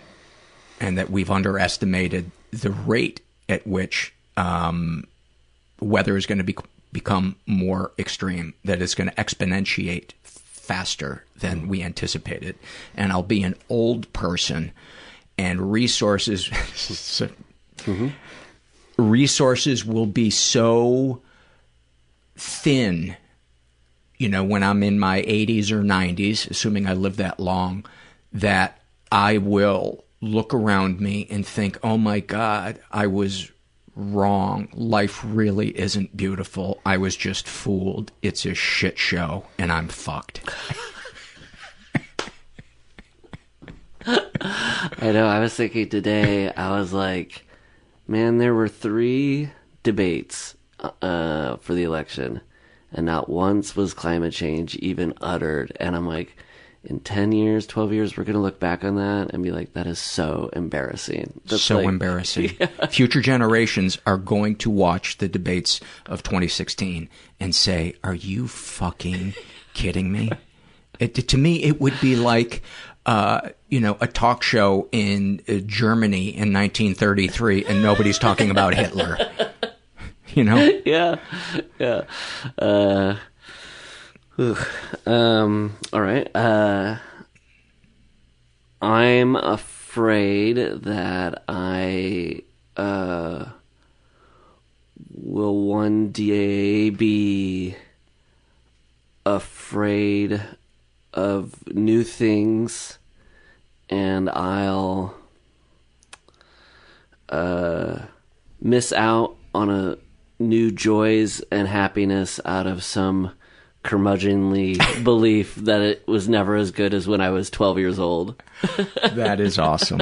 and that we've underestimated the rate at which um, weather is going to be, become more extreme, that it's going to exponentiate faster than we anticipated. And I'll be an old person, and resources resources will be so thin, you know, when I'm in my 80s or 90s, assuming I live that long, that I will look around me and think, oh my God, I was wrong. Life really isn't beautiful. I was just fooled. It's a shit show, and I'm fucked. I know. I was thinking today. I was like, man, there were three debates uh, for the election, and not once was climate change even uttered. And I'm like, in ten years, twelve years, we're gonna look back on that and be like, that is so embarrassing. That's so like- embarrassing. Future generations are going to watch the debates of 2016 and say, "Are you fucking kidding me?" It, to me, it would be like uh, you know, a talk show in uh, Germany in 1933 and nobody's talking about Hitler. You know? yeah, yeah. Uh, um, all right. Uh, I'm afraid that I uh, will one day be afraid of new things, and I'll uh, miss out on a new joys and happiness out of some curmudgeonly belief that it was never as good as when I was 12 years old. that is awesome.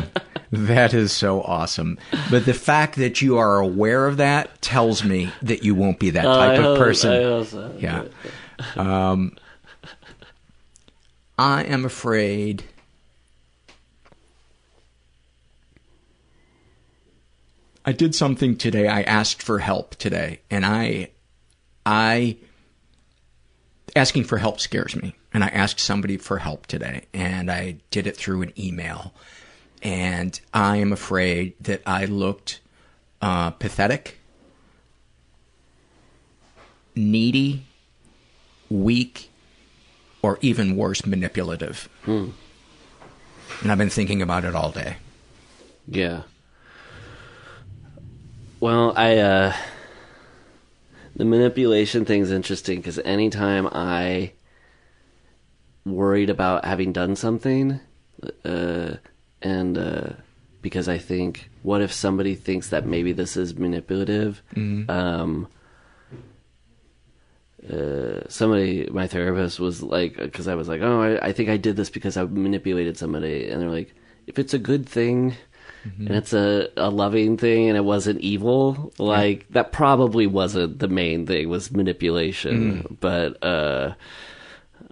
That is so awesome. But the fact that you are aware of that tells me that you won't be that Uh, type I of hope- person. So. Yeah. Um, I am afraid. I did something today. I asked for help today, and I, I, asking for help scares me. And I asked somebody for help today, and I did it through an email. And I am afraid that I looked uh, pathetic, needy, weak, or even worse, manipulative. And I've been thinking about it all day. Yeah. Well, I uh the manipulation thing's interesting because anytime I worried about having done something, uh, and uh, because I think, what if somebody thinks that maybe this is manipulative? Mhm. Um, uh, somebody, my therapist was like, because I was like, oh, I, I think I did this because I manipulated somebody, and they're like, if it's a good thing and it's a, a loving thing and it wasn't evil, like that probably wasn't the main thing was manipulation. But uh,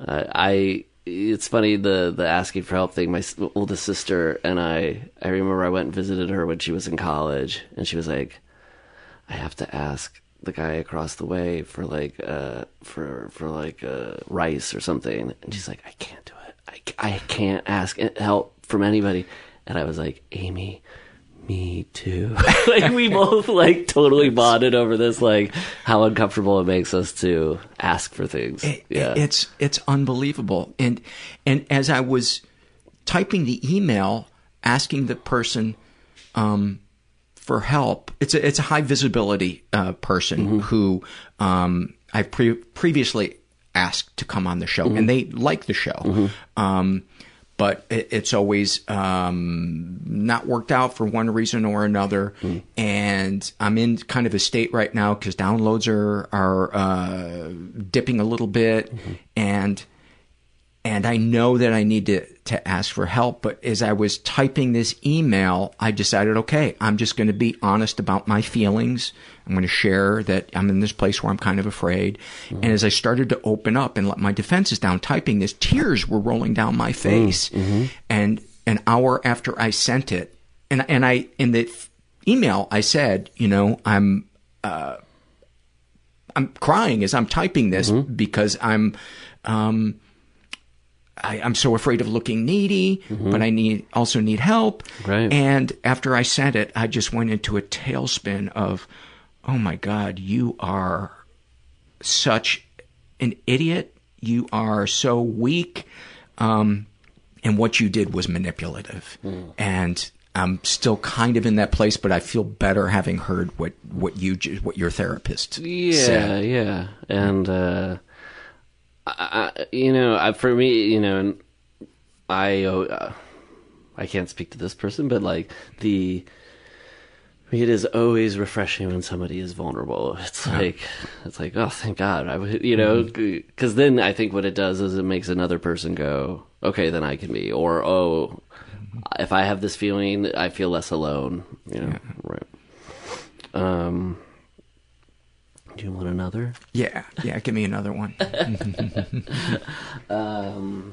I, I, it's funny the the asking for help thing. My oldest sister and I, I remember I went and visited her when she was in college, and she was like, I have to ask the guy across the way for like uh for for like uh rice or something. And she's like I can't do it. I, I can't ask help from anybody and I was like Amy me too. Like we both like totally bonded over this like how uncomfortable it makes us to ask for things. Yeah. It's it's unbelievable. And and as I was typing the email asking the person um, for help, it's a it's a high visibility uh, person who um, I pre- previously asked to come on the show, and they like the show. Um, but it, it's always um, not worked out for one reason or another. And I'm in kind of a state right now because downloads are are uh, dipping a little bit, and and I know that I need to to ask for help. But as I was typing this email, I decided, okay, I'm just going to be honest about my feelings. I'm going to share that I'm in this place where I'm kind of afraid. Mm-hmm. And as I started to open up and let my defenses down, typing this, tears were rolling down my mm, face. Mm-hmm. And an hour after I sent it, and and I in the email I said, you know, I'm uh, I'm crying as I'm typing this mm-hmm. because I'm um, I, I'm so afraid of looking needy, but I need also need help. Right. And after I sent it, I just went into a tailspin of, oh my God, you are such an idiot. You are so weak. Um, and what you did was manipulative. And I'm still kind of in that place, but I feel better having heard what, what you, what your therapist Yeah, said. yeah, and uh, I, I, you know, I, for me, you know, and I, uh, I can't speak to this person, but like the, it is always refreshing when somebody is vulnerable. It's Yeah. like, it's like, oh, thank God, I would, you know, because then I think what it does is it makes another person go, okay, then I can be, or oh, if I have this feeling, I feel less alone. You know, right? Um. Do you want another? Yeah, yeah, give me another one. um,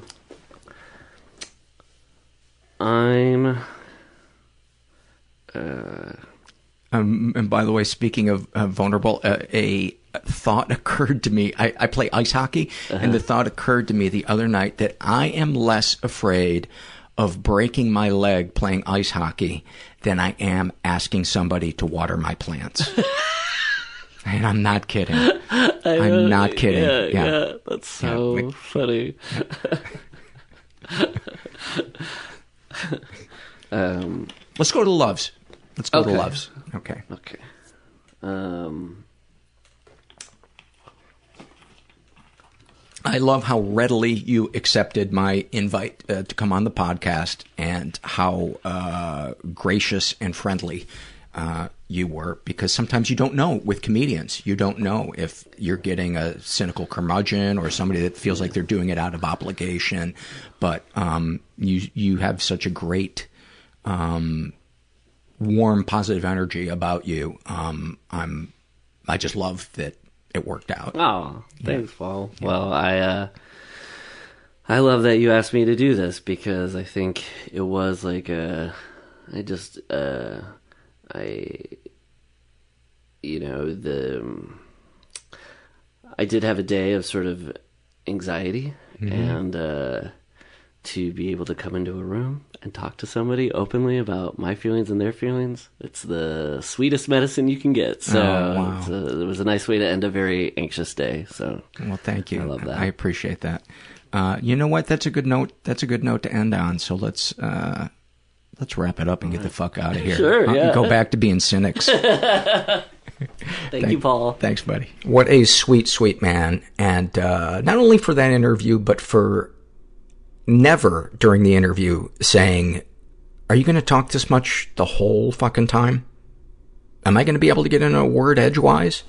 I'm. Uh, Um, and by the way, speaking of uh, vulnerable, uh, a thought occurred to me. I, I play ice hockey, and the thought occurred to me the other night that I am less afraid of breaking my leg playing ice hockey than I am asking somebody to water my plants. and I'm not kidding. I'm not kidding. Yeah, Yeah. yeah, that's so Yeah, we- funny. um, Let's go to Loves. Let's go Okay. to Loves. Okay. okay. Um, I love how readily you accepted my invite uh, to come on the podcast and how uh, gracious and friendly uh, you were because sometimes you don't know with comedians. You don't know if you're getting a cynical curmudgeon or somebody that feels like they're doing it out of obligation. But um, you you have such a great um, warm, positive energy about you. Um, I'm I just love that it worked out. oh, thanks, Paul. Well, I uh, I love that you asked me to do this because I think it was like a, I just uh, I, you know, the I did have a day of sort of anxiety Mhm. and uh, to be able to come into a room and talk to somebody openly about my feelings and their feelings it's the sweetest medicine you can get so Oh, wow. it's a- it was a nice way to end a very anxious day so Well, thank you. I love that. I appreciate that. Uh, you know what? That's a good note. That's a good note to end on. So let's uh, let's wrap it up and get the fuck out of here. Sure, Uh, yeah. Go back to being cynics. thank, you paul Thanks, buddy. What a sweet, sweet man. And uh, not only for that interview, but for never during the interview saying, Are you going to talk this much the whole fucking time? Am I going to be able to get in a word edgewise?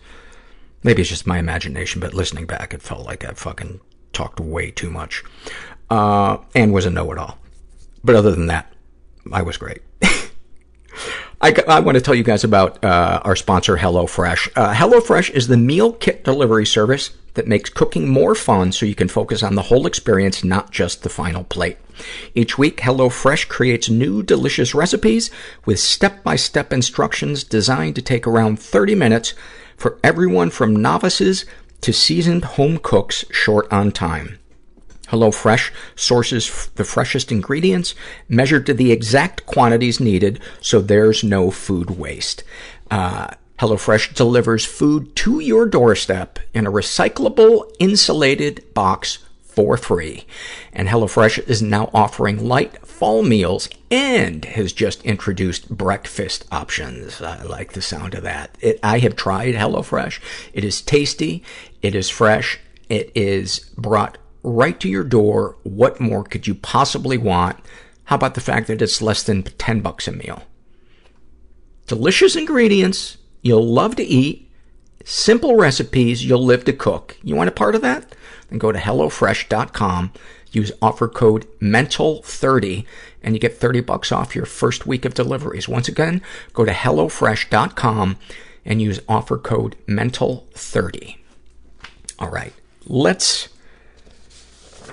Maybe it's just my imagination, but listening back, it felt like I fucking talked way too much. Uh, and was a know-it-all. But other than that, I was great. I, I want to tell you guys about uh, our sponsor, HelloFresh. Uh, HelloFresh is the meal kit delivery service that makes cooking more fun so you can focus on the whole experience, not just the final plate. Each week, HelloFresh creates new delicious recipes with step-by-step instructions designed to take around 30 minutes for everyone from novices to seasoned home cooks short on time. HelloFresh sources the freshest ingredients, measured to the exact quantities needed, so there's no food waste. Uh, HelloFresh delivers food to your doorstep in a recyclable, insulated box for free. And HelloFresh is now offering light fall meals and has just introduced breakfast options. I like the sound of that. It, I have tried HelloFresh. It is tasty. It is fresh. It is brought right to your door. What more could you possibly want? How about the fact that it's less than 10 bucks a meal? Delicious ingredients you'll love to eat, simple recipes you'll live to cook. You want a part of that? Then go to HelloFresh.com, use offer code MENTAL30, and you get 30 bucks off your first week of deliveries. Once again, go to HelloFresh.com and use offer code MENTAL30. All right, let's,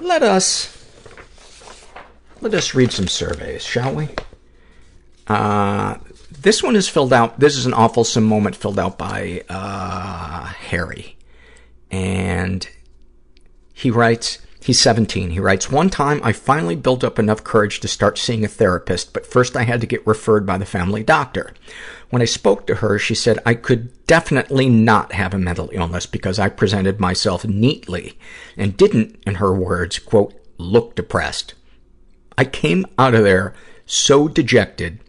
let us, let us read some surveys, shall we? Uh, this one is filled out, this is an awful moment filled out by, uh, Harry. And he writes, he's 17. He writes, one time I finally built up enough courage to start seeing a therapist, but first I had to get referred by the family doctor. When I spoke to her, she said I could definitely not have a mental illness because I presented myself neatly and didn't, in her words, quote, look depressed. I came out of there so dejected,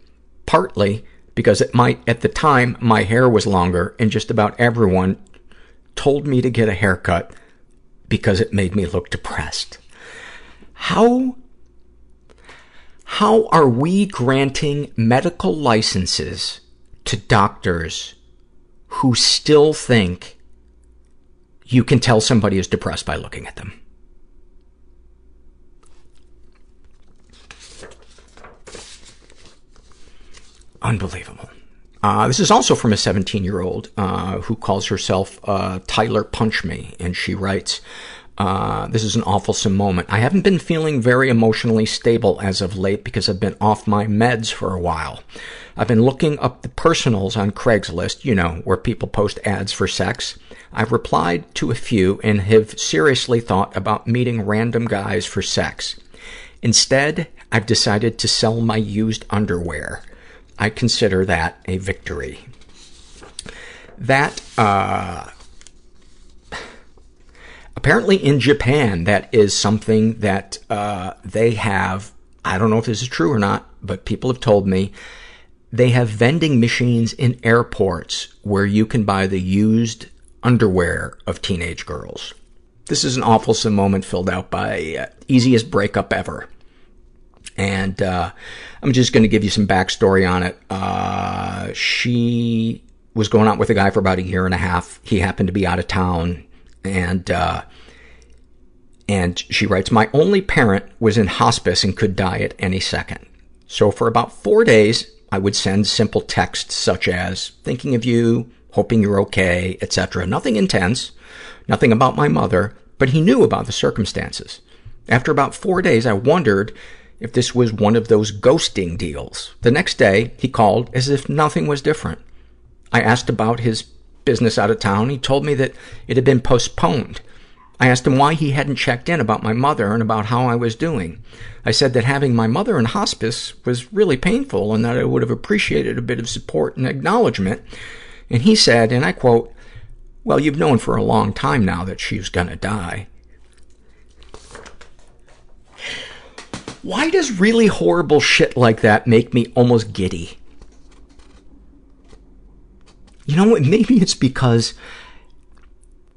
partly because at my, at the time my hair was longer and just about everyone told me to get a haircut because it made me look depressed. How, how are we granting medical licenses to doctors who still think you can tell somebody is depressed by looking at them? Unbelievable. Uh, this is also from a 17-year-old uh, who calls herself uh, Tyler Punch Me, and she writes, uh, this is an awfulsome moment. I haven't been feeling very emotionally stable as of late because I've been off my meds for a while. I've been looking up the personals on Craigslist, you know, where people post ads for sex. I've replied to a few and have seriously thought about meeting random guys for sex. Instead, I've decided to sell my used underwear. I consider that a victory. That, uh, apparently in Japan, that is something that, uh, they have. I don't know if this is true or not, but people have told me they have vending machines in airports where you can buy the used underwear of teenage girls. This is an awful moment filled out by uh, easiest breakup ever. And, uh, I'm just gonna give you some backstory on it. Uh, she was going out with a guy for about a year and a half. He happened to be out of town and, uh, and she writes, my only parent was in hospice and could die at any second. So for about four days, I would send simple texts such as, thinking of you, hoping you're okay, etc. Nothing intense, nothing about my mother, but he knew about the circumstances. After about four days, I wondered if this was one of those ghosting deals. The next day, he called as if nothing was different. I asked about his business out of town. He told me that it had been postponed. I asked him why he hadn't checked in about my mother and about how I was doing. I said that having my mother in hospice was really painful and that I would have appreciated a bit of support and acknowledgement. And he said, and I quote, well, you've known for a long time now that she's gonna die. Why does really horrible shit like that make me almost giddy? You know what? Maybe it's because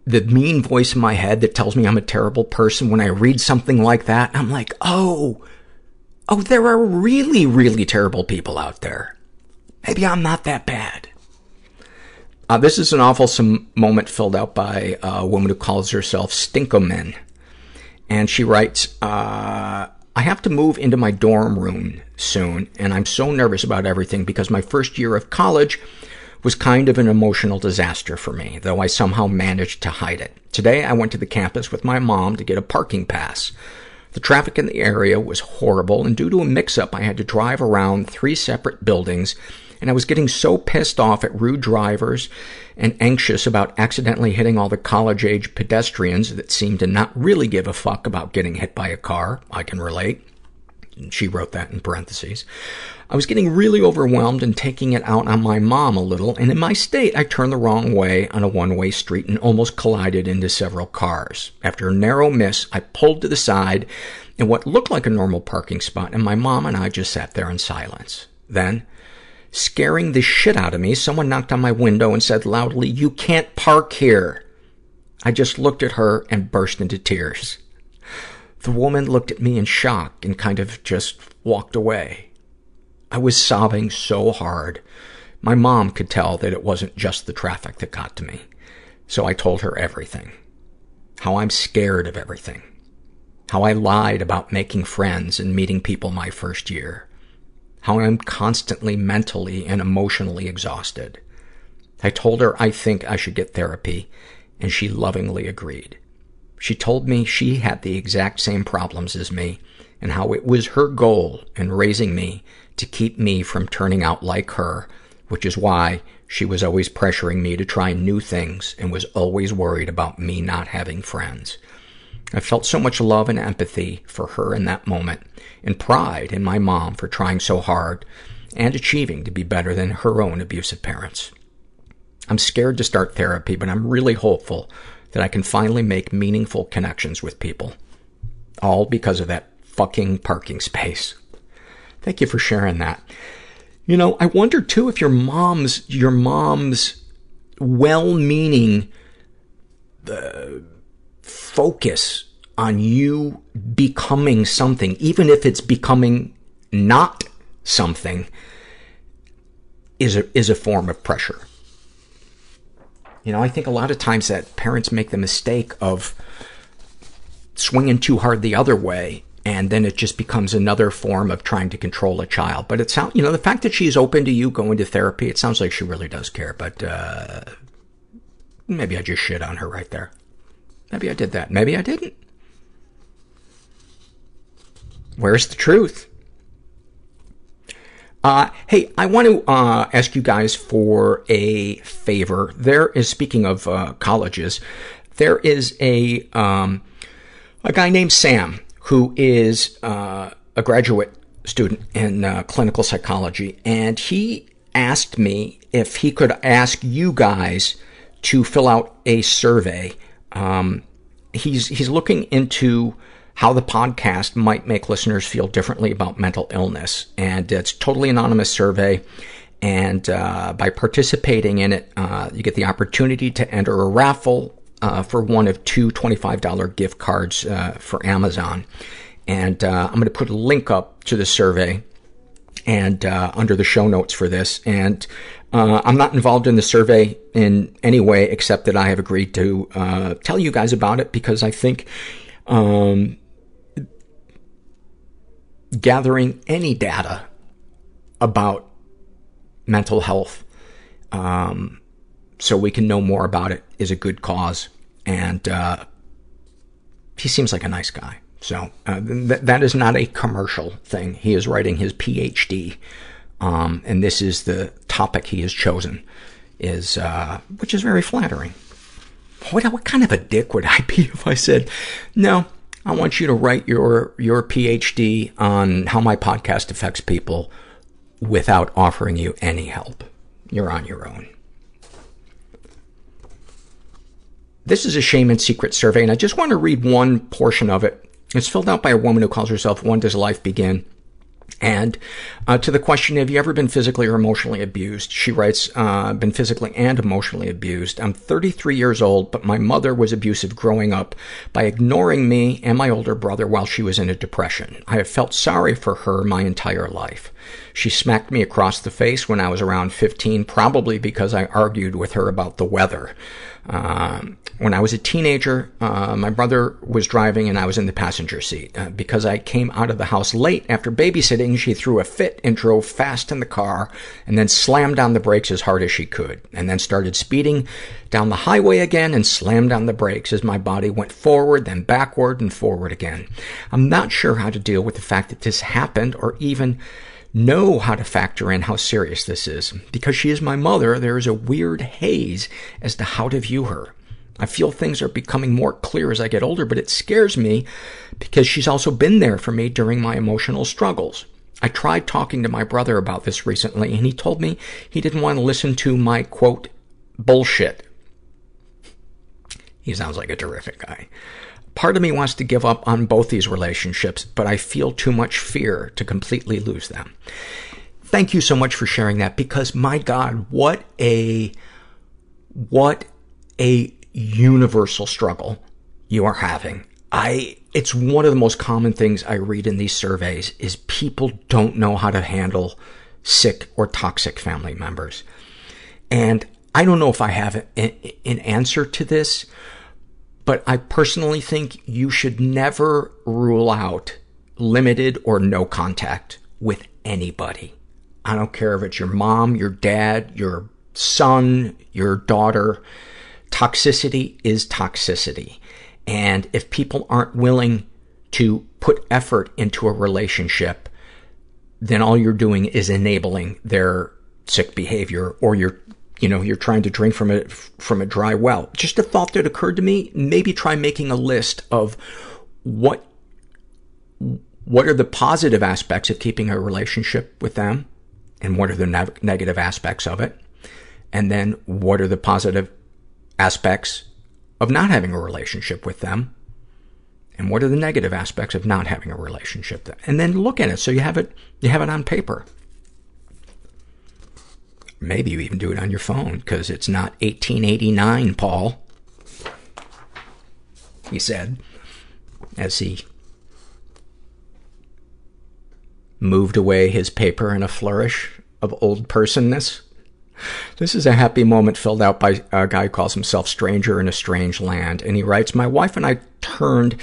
the mean voice in my head that tells me I'm a terrible person when I read something like that, I'm like, oh, oh, there are really, really terrible people out there. Maybe I'm not that bad. Uh, this is an awful moment filled out by a woman who calls herself Stinkomen. And she writes, uh, I have to move into my dorm room soon, and I'm so nervous about everything because my first year of college was kind of an emotional disaster for me, though I somehow managed to hide it. Today, I went to the campus with my mom to get a parking pass. The traffic in the area was horrible, and due to a mix-up, I had to drive around three separate buildings, and I was getting so pissed off at rude drivers and anxious about accidentally hitting all the college-age pedestrians that seemed to not really give a fuck about getting hit by a car. I can relate. She wrote that in parentheses. I was getting really overwhelmed and taking it out on my mom a little, and in my state, I turned the wrong way on a one-way street and almost collided into several cars. After a narrow miss, I pulled to the side in what looked like a normal parking spot, and my mom and I just sat there in silence. Then, scaring the shit out of me, someone knocked on my window and said loudly, you can't park here. I just looked at her and burst into tears. The woman looked at me in shock and kind of just walked away. I was sobbing so hard. My mom could tell that it wasn't just the traffic that got to me. So I told her everything. How I'm scared of everything. How I lied about making friends and meeting people my first year. How I'm constantly mentally and emotionally exhausted. I told her I think I should get therapy, and she lovingly agreed. She told me she had the exact same problems as me, and how it was her goal in raising me to keep me from turning out like her, which is why she was always pressuring me to try new things and was always worried about me not having friends. I felt so much love and empathy for her in that moment, and pride in my mom for trying so hard and achieving to be better than her own abusive parents. I'm scared to start therapy, but I'm really hopeful that I can finally make meaningful connections with people. All because of that fucking parking space. Thank you for sharing that. You know, I wonder too if your mom's, your mom's well-meaning, uh, focus on you becoming something, even if it's becoming not something, is a, is a form of pressure. You know, I think a lot of times that parents make the mistake of swinging too hard the other way and then it just becomes another form of trying to control a child. But it sounds, you know, the fact that she's open to you going to therapy, it sounds like she really does care. But uh, maybe I just shit on her right there. Maybe I did that. Maybe I didn't. Where's the truth? Uh, hey, I want to, uh, ask you guys for a favor. There is, speaking of, uh, colleges, there is a, um, a guy named Sam who is uh, a graduate student in uh, clinical psychology, and he asked me if he could ask you guys to fill out a survey. Um, he's he's looking into how the podcast might make listeners feel differently about mental illness, and it's totally anonymous survey. And uh, by participating in it, uh, you get the opportunity to enter a raffle uh, for one of two $25 gift cards uh, for Amazon. And uh, I'm going to put a link up to the survey and uh, under the show notes for this. And uh, I'm not involved in the survey in any way except that I have agreed to uh, tell you guys about it because I think um, gathering any data about mental health um, so we can know more about it is a good cause. And uh, he seems like a nice guy. So uh, th- that is not a commercial thing. He is writing his PhD, um, and this is the topic he has chosen, is uh, which is very flattering. What, what kind of a dick would I be if I said, "No, I want you to write your your PhD on how my podcast affects people," without offering you any help? You're on your own. This is a shame and secret survey, and I just want to read one portion of it it's filled out by a woman who calls herself When Does Life Begin? And uh, to the question, have you ever been physically or emotionally abused? She writes, uh, been physically and emotionally abused. I'm 33 years old, but my mother was abusive growing up by ignoring me and my older brother while she was in a depression. I have felt sorry for her my entire life. She smacked me across the face when I was around 15, probably because I argued with her about the weather. Um, when I was a teenager, uh, my brother was driving and I was in the passenger seat. Uh, because I came out of the house late after babysitting, she threw a fit and drove fast in the car and then slammed on the brakes as hard as she could and then started speeding down the highway again and slammed on the brakes as my body went forward, then backward and forward again. I'm not sure how to deal with the fact that this happened or even know how to factor in how serious this is. Because she is my mother, there is a weird haze as to how to view her. I feel things are becoming more clear as I get older, but it scares me because she's also been there for me during my emotional struggles. I tried talking to my brother about this recently, and he told me he didn't want to listen to my, quote, bullshit. He sounds like a terrific guy. Part of me wants to give up on both these relationships, but I feel too much fear to completely lose them. Thank you so much for sharing that because my God, what a, what a universal struggle you are having. I, it's one of the most common things I read in these surveys is people don't know how to handle sick or toxic family members. And I don't know if I have an, an answer to this, but I personally think you should never rule out limited or no contact with anybody. I don't care if it's your mom, your dad, your son, your daughter. Toxicity is toxicity. And if people aren't willing to put effort into a relationship, then all you're doing is enabling their sick behavior or you're you know, you're trying to drink from a, from a dry well. Just a thought that occurred to me, maybe try making a list of what, what are the positive aspects of keeping a relationship with them and what are the ne- negative aspects of it. And then what are the positive aspects of not having a relationship with them and what are the negative aspects of not having a relationship? And then look at it. So you have it you have it on paper. Maybe you even do it on your phone because it's not 1889 paul he said as he moved away his paper in a flourish of old personness this is a happy moment filled out by a guy who calls himself Stranger in a Strange Land. And he writes, My wife and I turned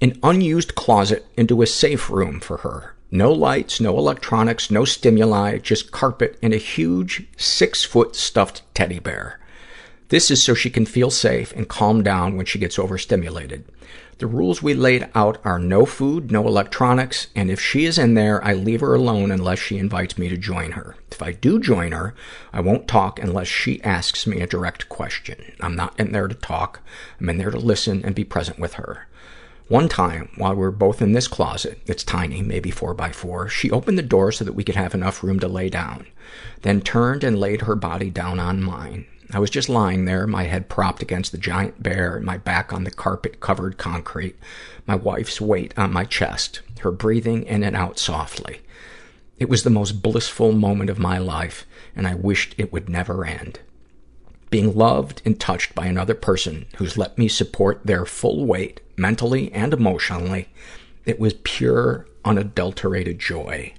an unused closet into a safe room for her. No lights, no electronics, no stimuli, just carpet and a huge six-foot stuffed teddy bear. This is so she can feel safe and calm down when she gets overstimulated. The rules we laid out are no food, no electronics, and if she is in there, I leave her alone unless she invites me to join her. If I do join her, I won't talk unless she asks me a direct question. I'm not in there to talk. I'm in there to listen and be present with her. One time, while we were both in this closet, it's tiny, maybe four by four, she opened the door so that we could have enough room to lay down, then turned and laid her body down on mine. I was just lying there, my head propped against the giant bear and my back on the carpet-covered concrete, my wife's weight on my chest, her breathing in and out softly. It was the most blissful moment of my life, and I wished it would never end. Being loved and touched by another person who's let me support their full weight, mentally and emotionally, it was pure, unadulterated joy.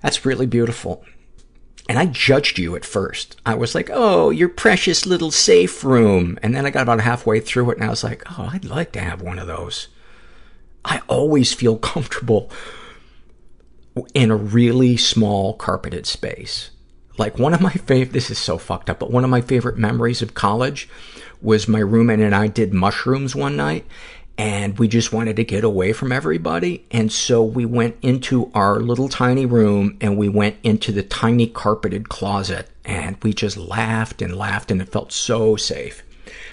That's really beautiful. And I judged you at first. I was like, oh, your precious little safe room. And then I got about halfway through it and I was like, oh, I'd like to have one of those. I always feel comfortable in a really small carpeted space. Like one of my favorite, this is so fucked up, but one of my favorite memories of college was my roommate and I did mushrooms one night and we just wanted to get away from everybody. And so we went into our little tiny room and we went into the tiny carpeted closet and we just laughed and laughed and it felt so safe.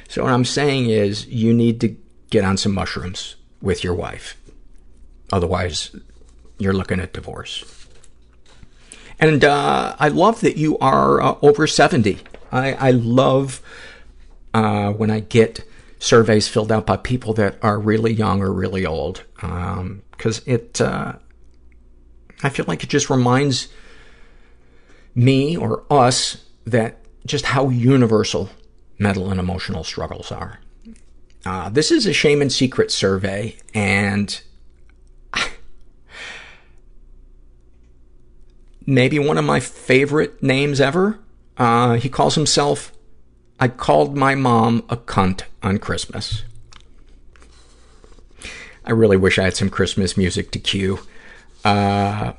So what I'm saying is you need to get on some mushrooms with your wife. Otherwise, you're looking at divorce. And uh, I love that you are uh, over 70. I, I love uh, when I get surveys filled out by people that are really young or really old. Because um, it, uh, I feel like it just reminds me or us that just how universal mental and emotional struggles are. Uh, this is a shame and secret survey, and maybe one of my favorite names ever. Uh, he calls himself, I called my mom a cunt on Christmas. I really wish I had some Christmas music to cue. Uh,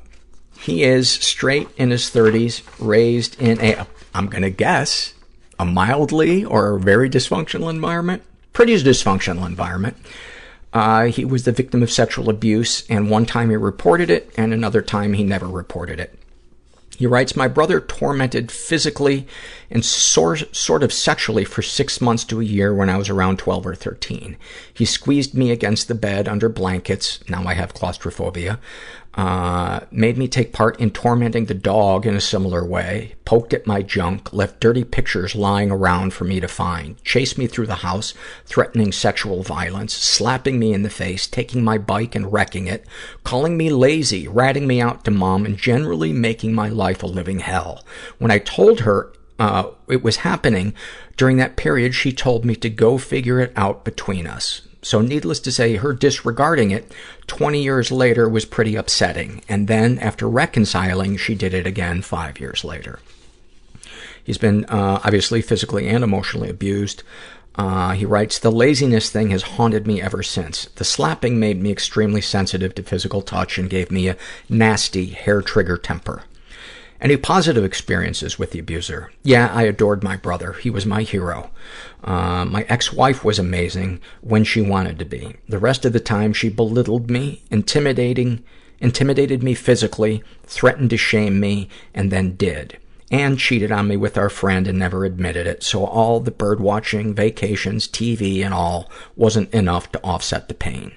he is straight in his 30s, raised in a, I'm gonna guess, a mildly or very dysfunctional environment. Pretty dysfunctional environment. Uh, he was the victim of sexual abuse, and one time he reported it, and another time he never reported it. He writes, My brother tormented physically and sort, sort of sexually for six months to a year when I was around 12 or 13. He squeezed me against the bed under blankets. Now I have claustrophobia. Uh, made me take part in tormenting the dog in a similar way, poked at my junk, left dirty pictures lying around for me to find, chased me through the house, threatening sexual violence, slapping me in the face, taking my bike and wrecking it, calling me lazy, ratting me out to mom, and generally making my life a living hell. When I told her uh, it was happening during that period, she told me to go figure it out between us. So needless to say, her disregarding it 20 years later was pretty upsetting. And then, after reconciling, she did it again five years later. He's been, uh, obviously physically and emotionally abused. Uh, he writes, the laziness thing has haunted me ever since. The slapping made me extremely sensitive to physical touch and gave me a nasty hair trigger temper. Any positive experiences with the abuser? Yeah, I adored my brother. He was my hero. Uh, my ex-wife was amazing when she wanted to be. The rest of the time, she belittled me, intimidating, intimidated me physically, threatened to shame me, and then did. And cheated on me with our friend and never admitted it. So all the bird watching, vacations, TV, and all wasn't enough to offset the pain.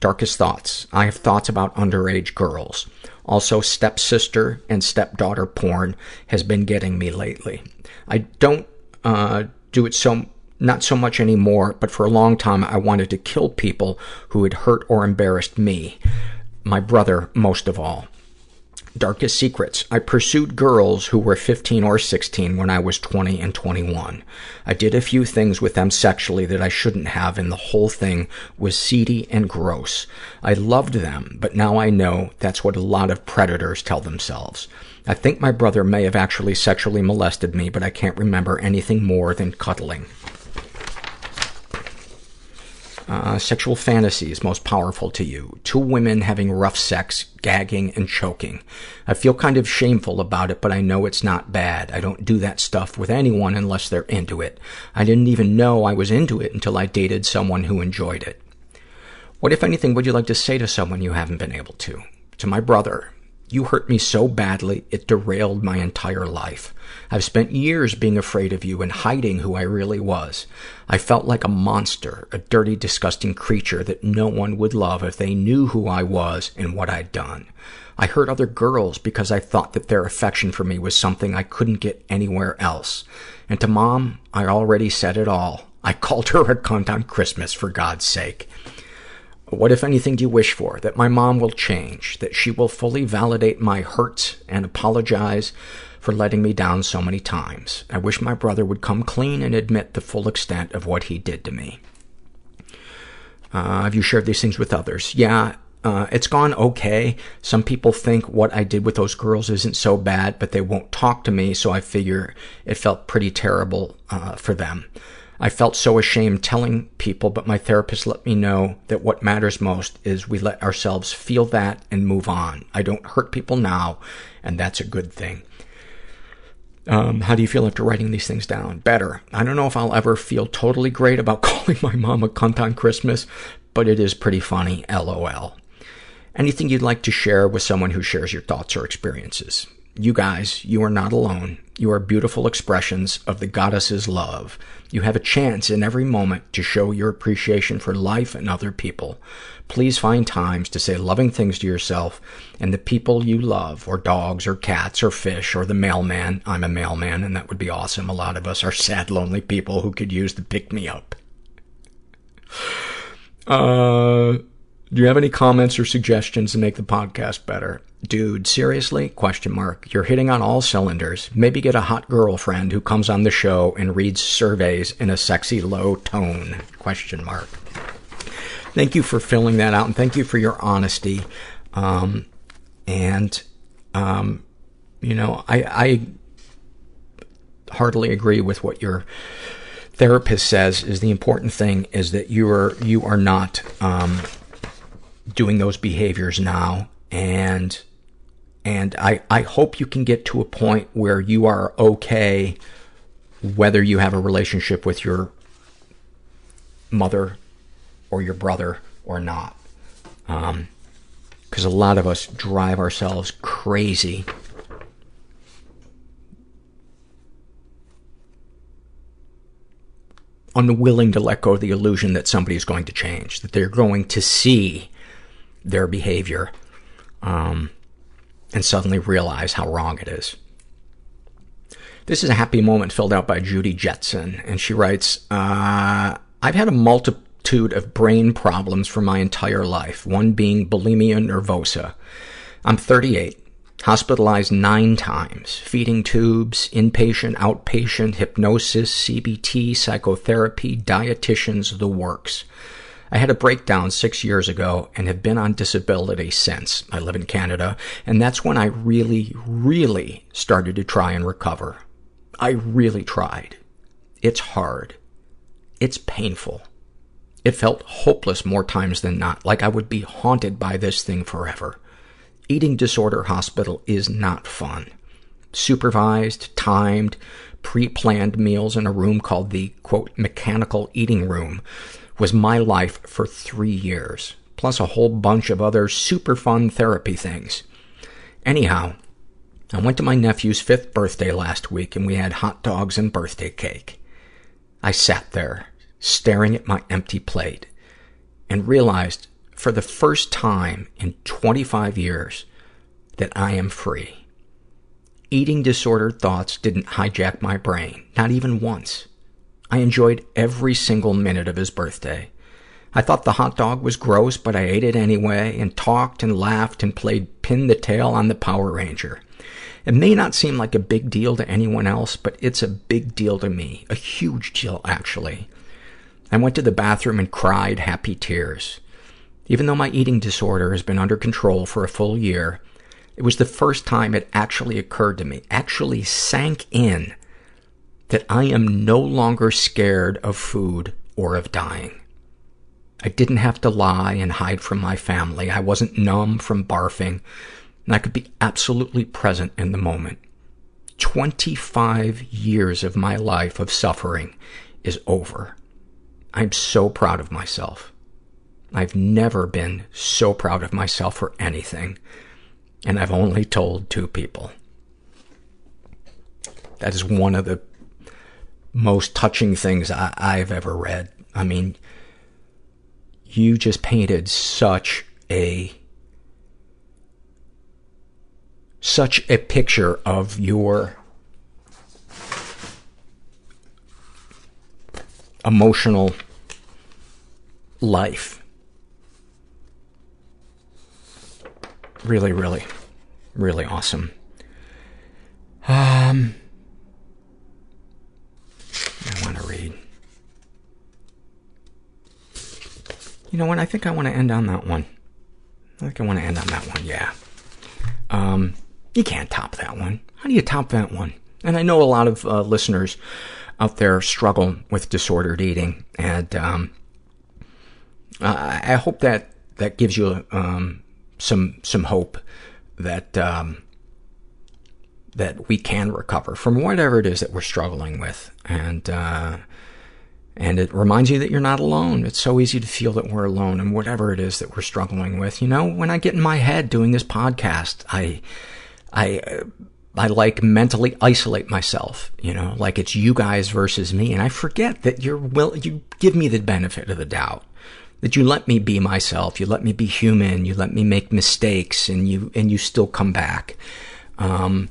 Darkest thoughts. I have thoughts about underage girls. Also, stepsister and stepdaughter porn has been getting me lately. I don't uh, do it so not so much anymore, but for a long time I wanted to kill people who had hurt or embarrassed me. My brother, most of all. Darkest secrets. I pursued girls who were 15 or 16 when I was 20 and 21. I did a few things with them sexually that I shouldn't have, and the whole thing was seedy and gross. I loved them, but now I know that's what a lot of predators tell themselves. I think my brother may have actually sexually molested me, but I can't remember anything more than cuddling. Uh, sexual fantasies most powerful to you. Two women having rough sex, gagging and choking. I feel kind of shameful about it, but I know it's not bad. I don't do that stuff with anyone unless they're into it. I didn't even know I was into it until I dated someone who enjoyed it. What, if anything, would you like to say to someone you haven't been able to? To my brother. You hurt me so badly, it derailed my entire life. I've spent years being afraid of you and hiding who I really was. I felt like a monster, a dirty, disgusting creature that no one would love if they knew who I was and what I'd done. I hurt other girls because I thought that their affection for me was something I couldn't get anywhere else. And to Mom, I already said it all. I called her a cunt on Christmas, for God's sake. What, if anything, do you wish for? That my mom will change, that she will fully validate my hurts and apologize for letting me down so many times. I wish my brother would come clean and admit the full extent of what he did to me. Uh, have you shared these things with others? Yeah, uh, it's gone okay. Some people think what I did with those girls isn't so bad, but they won't talk to me, so I figure it felt pretty terrible uh, for them. I felt so ashamed telling people, but my therapist let me know that what matters most is we let ourselves feel that and move on. I don't hurt people now, and that's a good thing. Um, how do you feel after writing these things down? Better. I don't know if I'll ever feel totally great about calling my mom a cunt on Christmas, but it is pretty funny, LOL. Anything you'd like to share with someone who shares your thoughts or experiences? You guys, you are not alone. You are beautiful expressions of the goddess's love. You have a chance in every moment to show your appreciation for life and other people. Please find times to say loving things to yourself and the people you love, or dogs, or cats, or fish, or the mailman. I'm a mailman, and that would be awesome. A lot of us are sad, lonely people who could use the pick-me-up. Uh, do you have any comments or suggestions to make the podcast better? Dude, seriously? Question mark. You're hitting on all cylinders. Maybe get a hot girlfriend who comes on the show and reads surveys in a sexy low tone. Question mark. Thank you for filling that out and thank you for your honesty. Um, and, um, you know, I, I heartily agree with what your therapist says is the important thing is that you are, you are not, um, doing those behaviors now and and I, I hope you can get to a point where you are okay whether you have a relationship with your mother or your brother or not. Um, because a lot of us drive ourselves crazy unwilling to let go of the illusion that somebody is going to change, that they're going to see their behavior um, and suddenly realize how wrong it is. This is a happy moment filled out by Judy Jetson, and she writes, uh, I've had a multitude of brain problems for my entire life, one being bulimia nervosa. I'm 38, hospitalized nine times, feeding tubes, inpatient, outpatient, hypnosis, CBT, psychotherapy, dietitians, the works. I had a breakdown six years ago and have been on disability since. I live in Canada, and that's when I really, really started to try and recover. I really tried. It's hard. It's painful. It felt hopeless more times than not, like I would be haunted by this thing forever. Eating disorder hospital is not fun. Supervised, timed, pre-planned meals in a room called the, quote, mechanical eating room was my life for three years, plus a whole bunch of other super fun therapy things. Anyhow, I went to my nephew's fifth birthday last week and we had hot dogs and birthday cake. I sat there, staring at my empty plate, and realized for the first time in 25 years that I am free. Eating disordered thoughts didn't hijack my brain, not even once. I enjoyed every single minute of his birthday. I thought the hot dog was gross, but I ate it anyway and talked and laughed and played pin the tail on the Power Ranger. It may not seem like a big deal to anyone else, but it's a big deal to me. A huge deal, actually. I went to the bathroom and cried happy tears. Even though my eating disorder has been under control for a full year, it was the first time it actually occurred to me, actually sank in, that I am no longer scared of food or of dying. I didn't have to lie and hide from my family. I wasn't numb from barfing, and I could be absolutely present in the moment. 25 years of my life of suffering is over. I'm so proud of myself. I've never been so proud of myself for anything. and I've only told two people. That is one of the most touching things I, I've ever read. I mean, you just painted such a such a picture of your emotional life. Really, really, really awesome. Um, I want to read. You know what? I think I want to end on that one. I think I want to end on that one, yeah. Um, you can't top that one. How do you top that one? And I know a lot of uh, listeners out there struggle with disordered eating, and um, I hope that that gives you um, some some hope that um, that we can recover from whatever it is that we're struggling with, and uh, and it reminds you that you're not alone. It's so easy to feel that we're alone, and whatever it is that we're struggling with. You know, when I get in my head doing this podcast, I I I like mentally isolate myself, you know, like it's you guys versus me. And I forget that you're will, you give me the benefit of the doubt, that you let me be myself, you let me be human, you let me make mistakes and you, and you still come back. Um,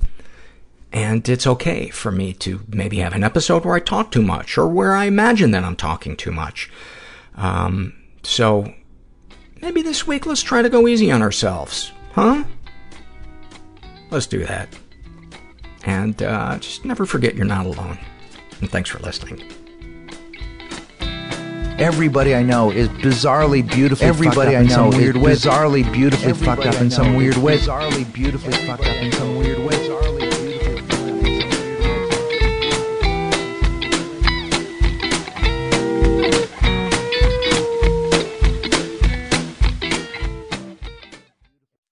and it's okay for me to maybe have an episode where I talk too much or where I imagine that I'm talking too much. Um, so maybe this week let's try to go easy on ourselves, huh? Let's do that. And uh, just never forget you're not alone. And thanks for listening. Everybody I know is bizarrely beautifully Everybody I know is bizarrely beautifully fucked up in some weird way. Bizarrely beautifully fucked up in some weird way.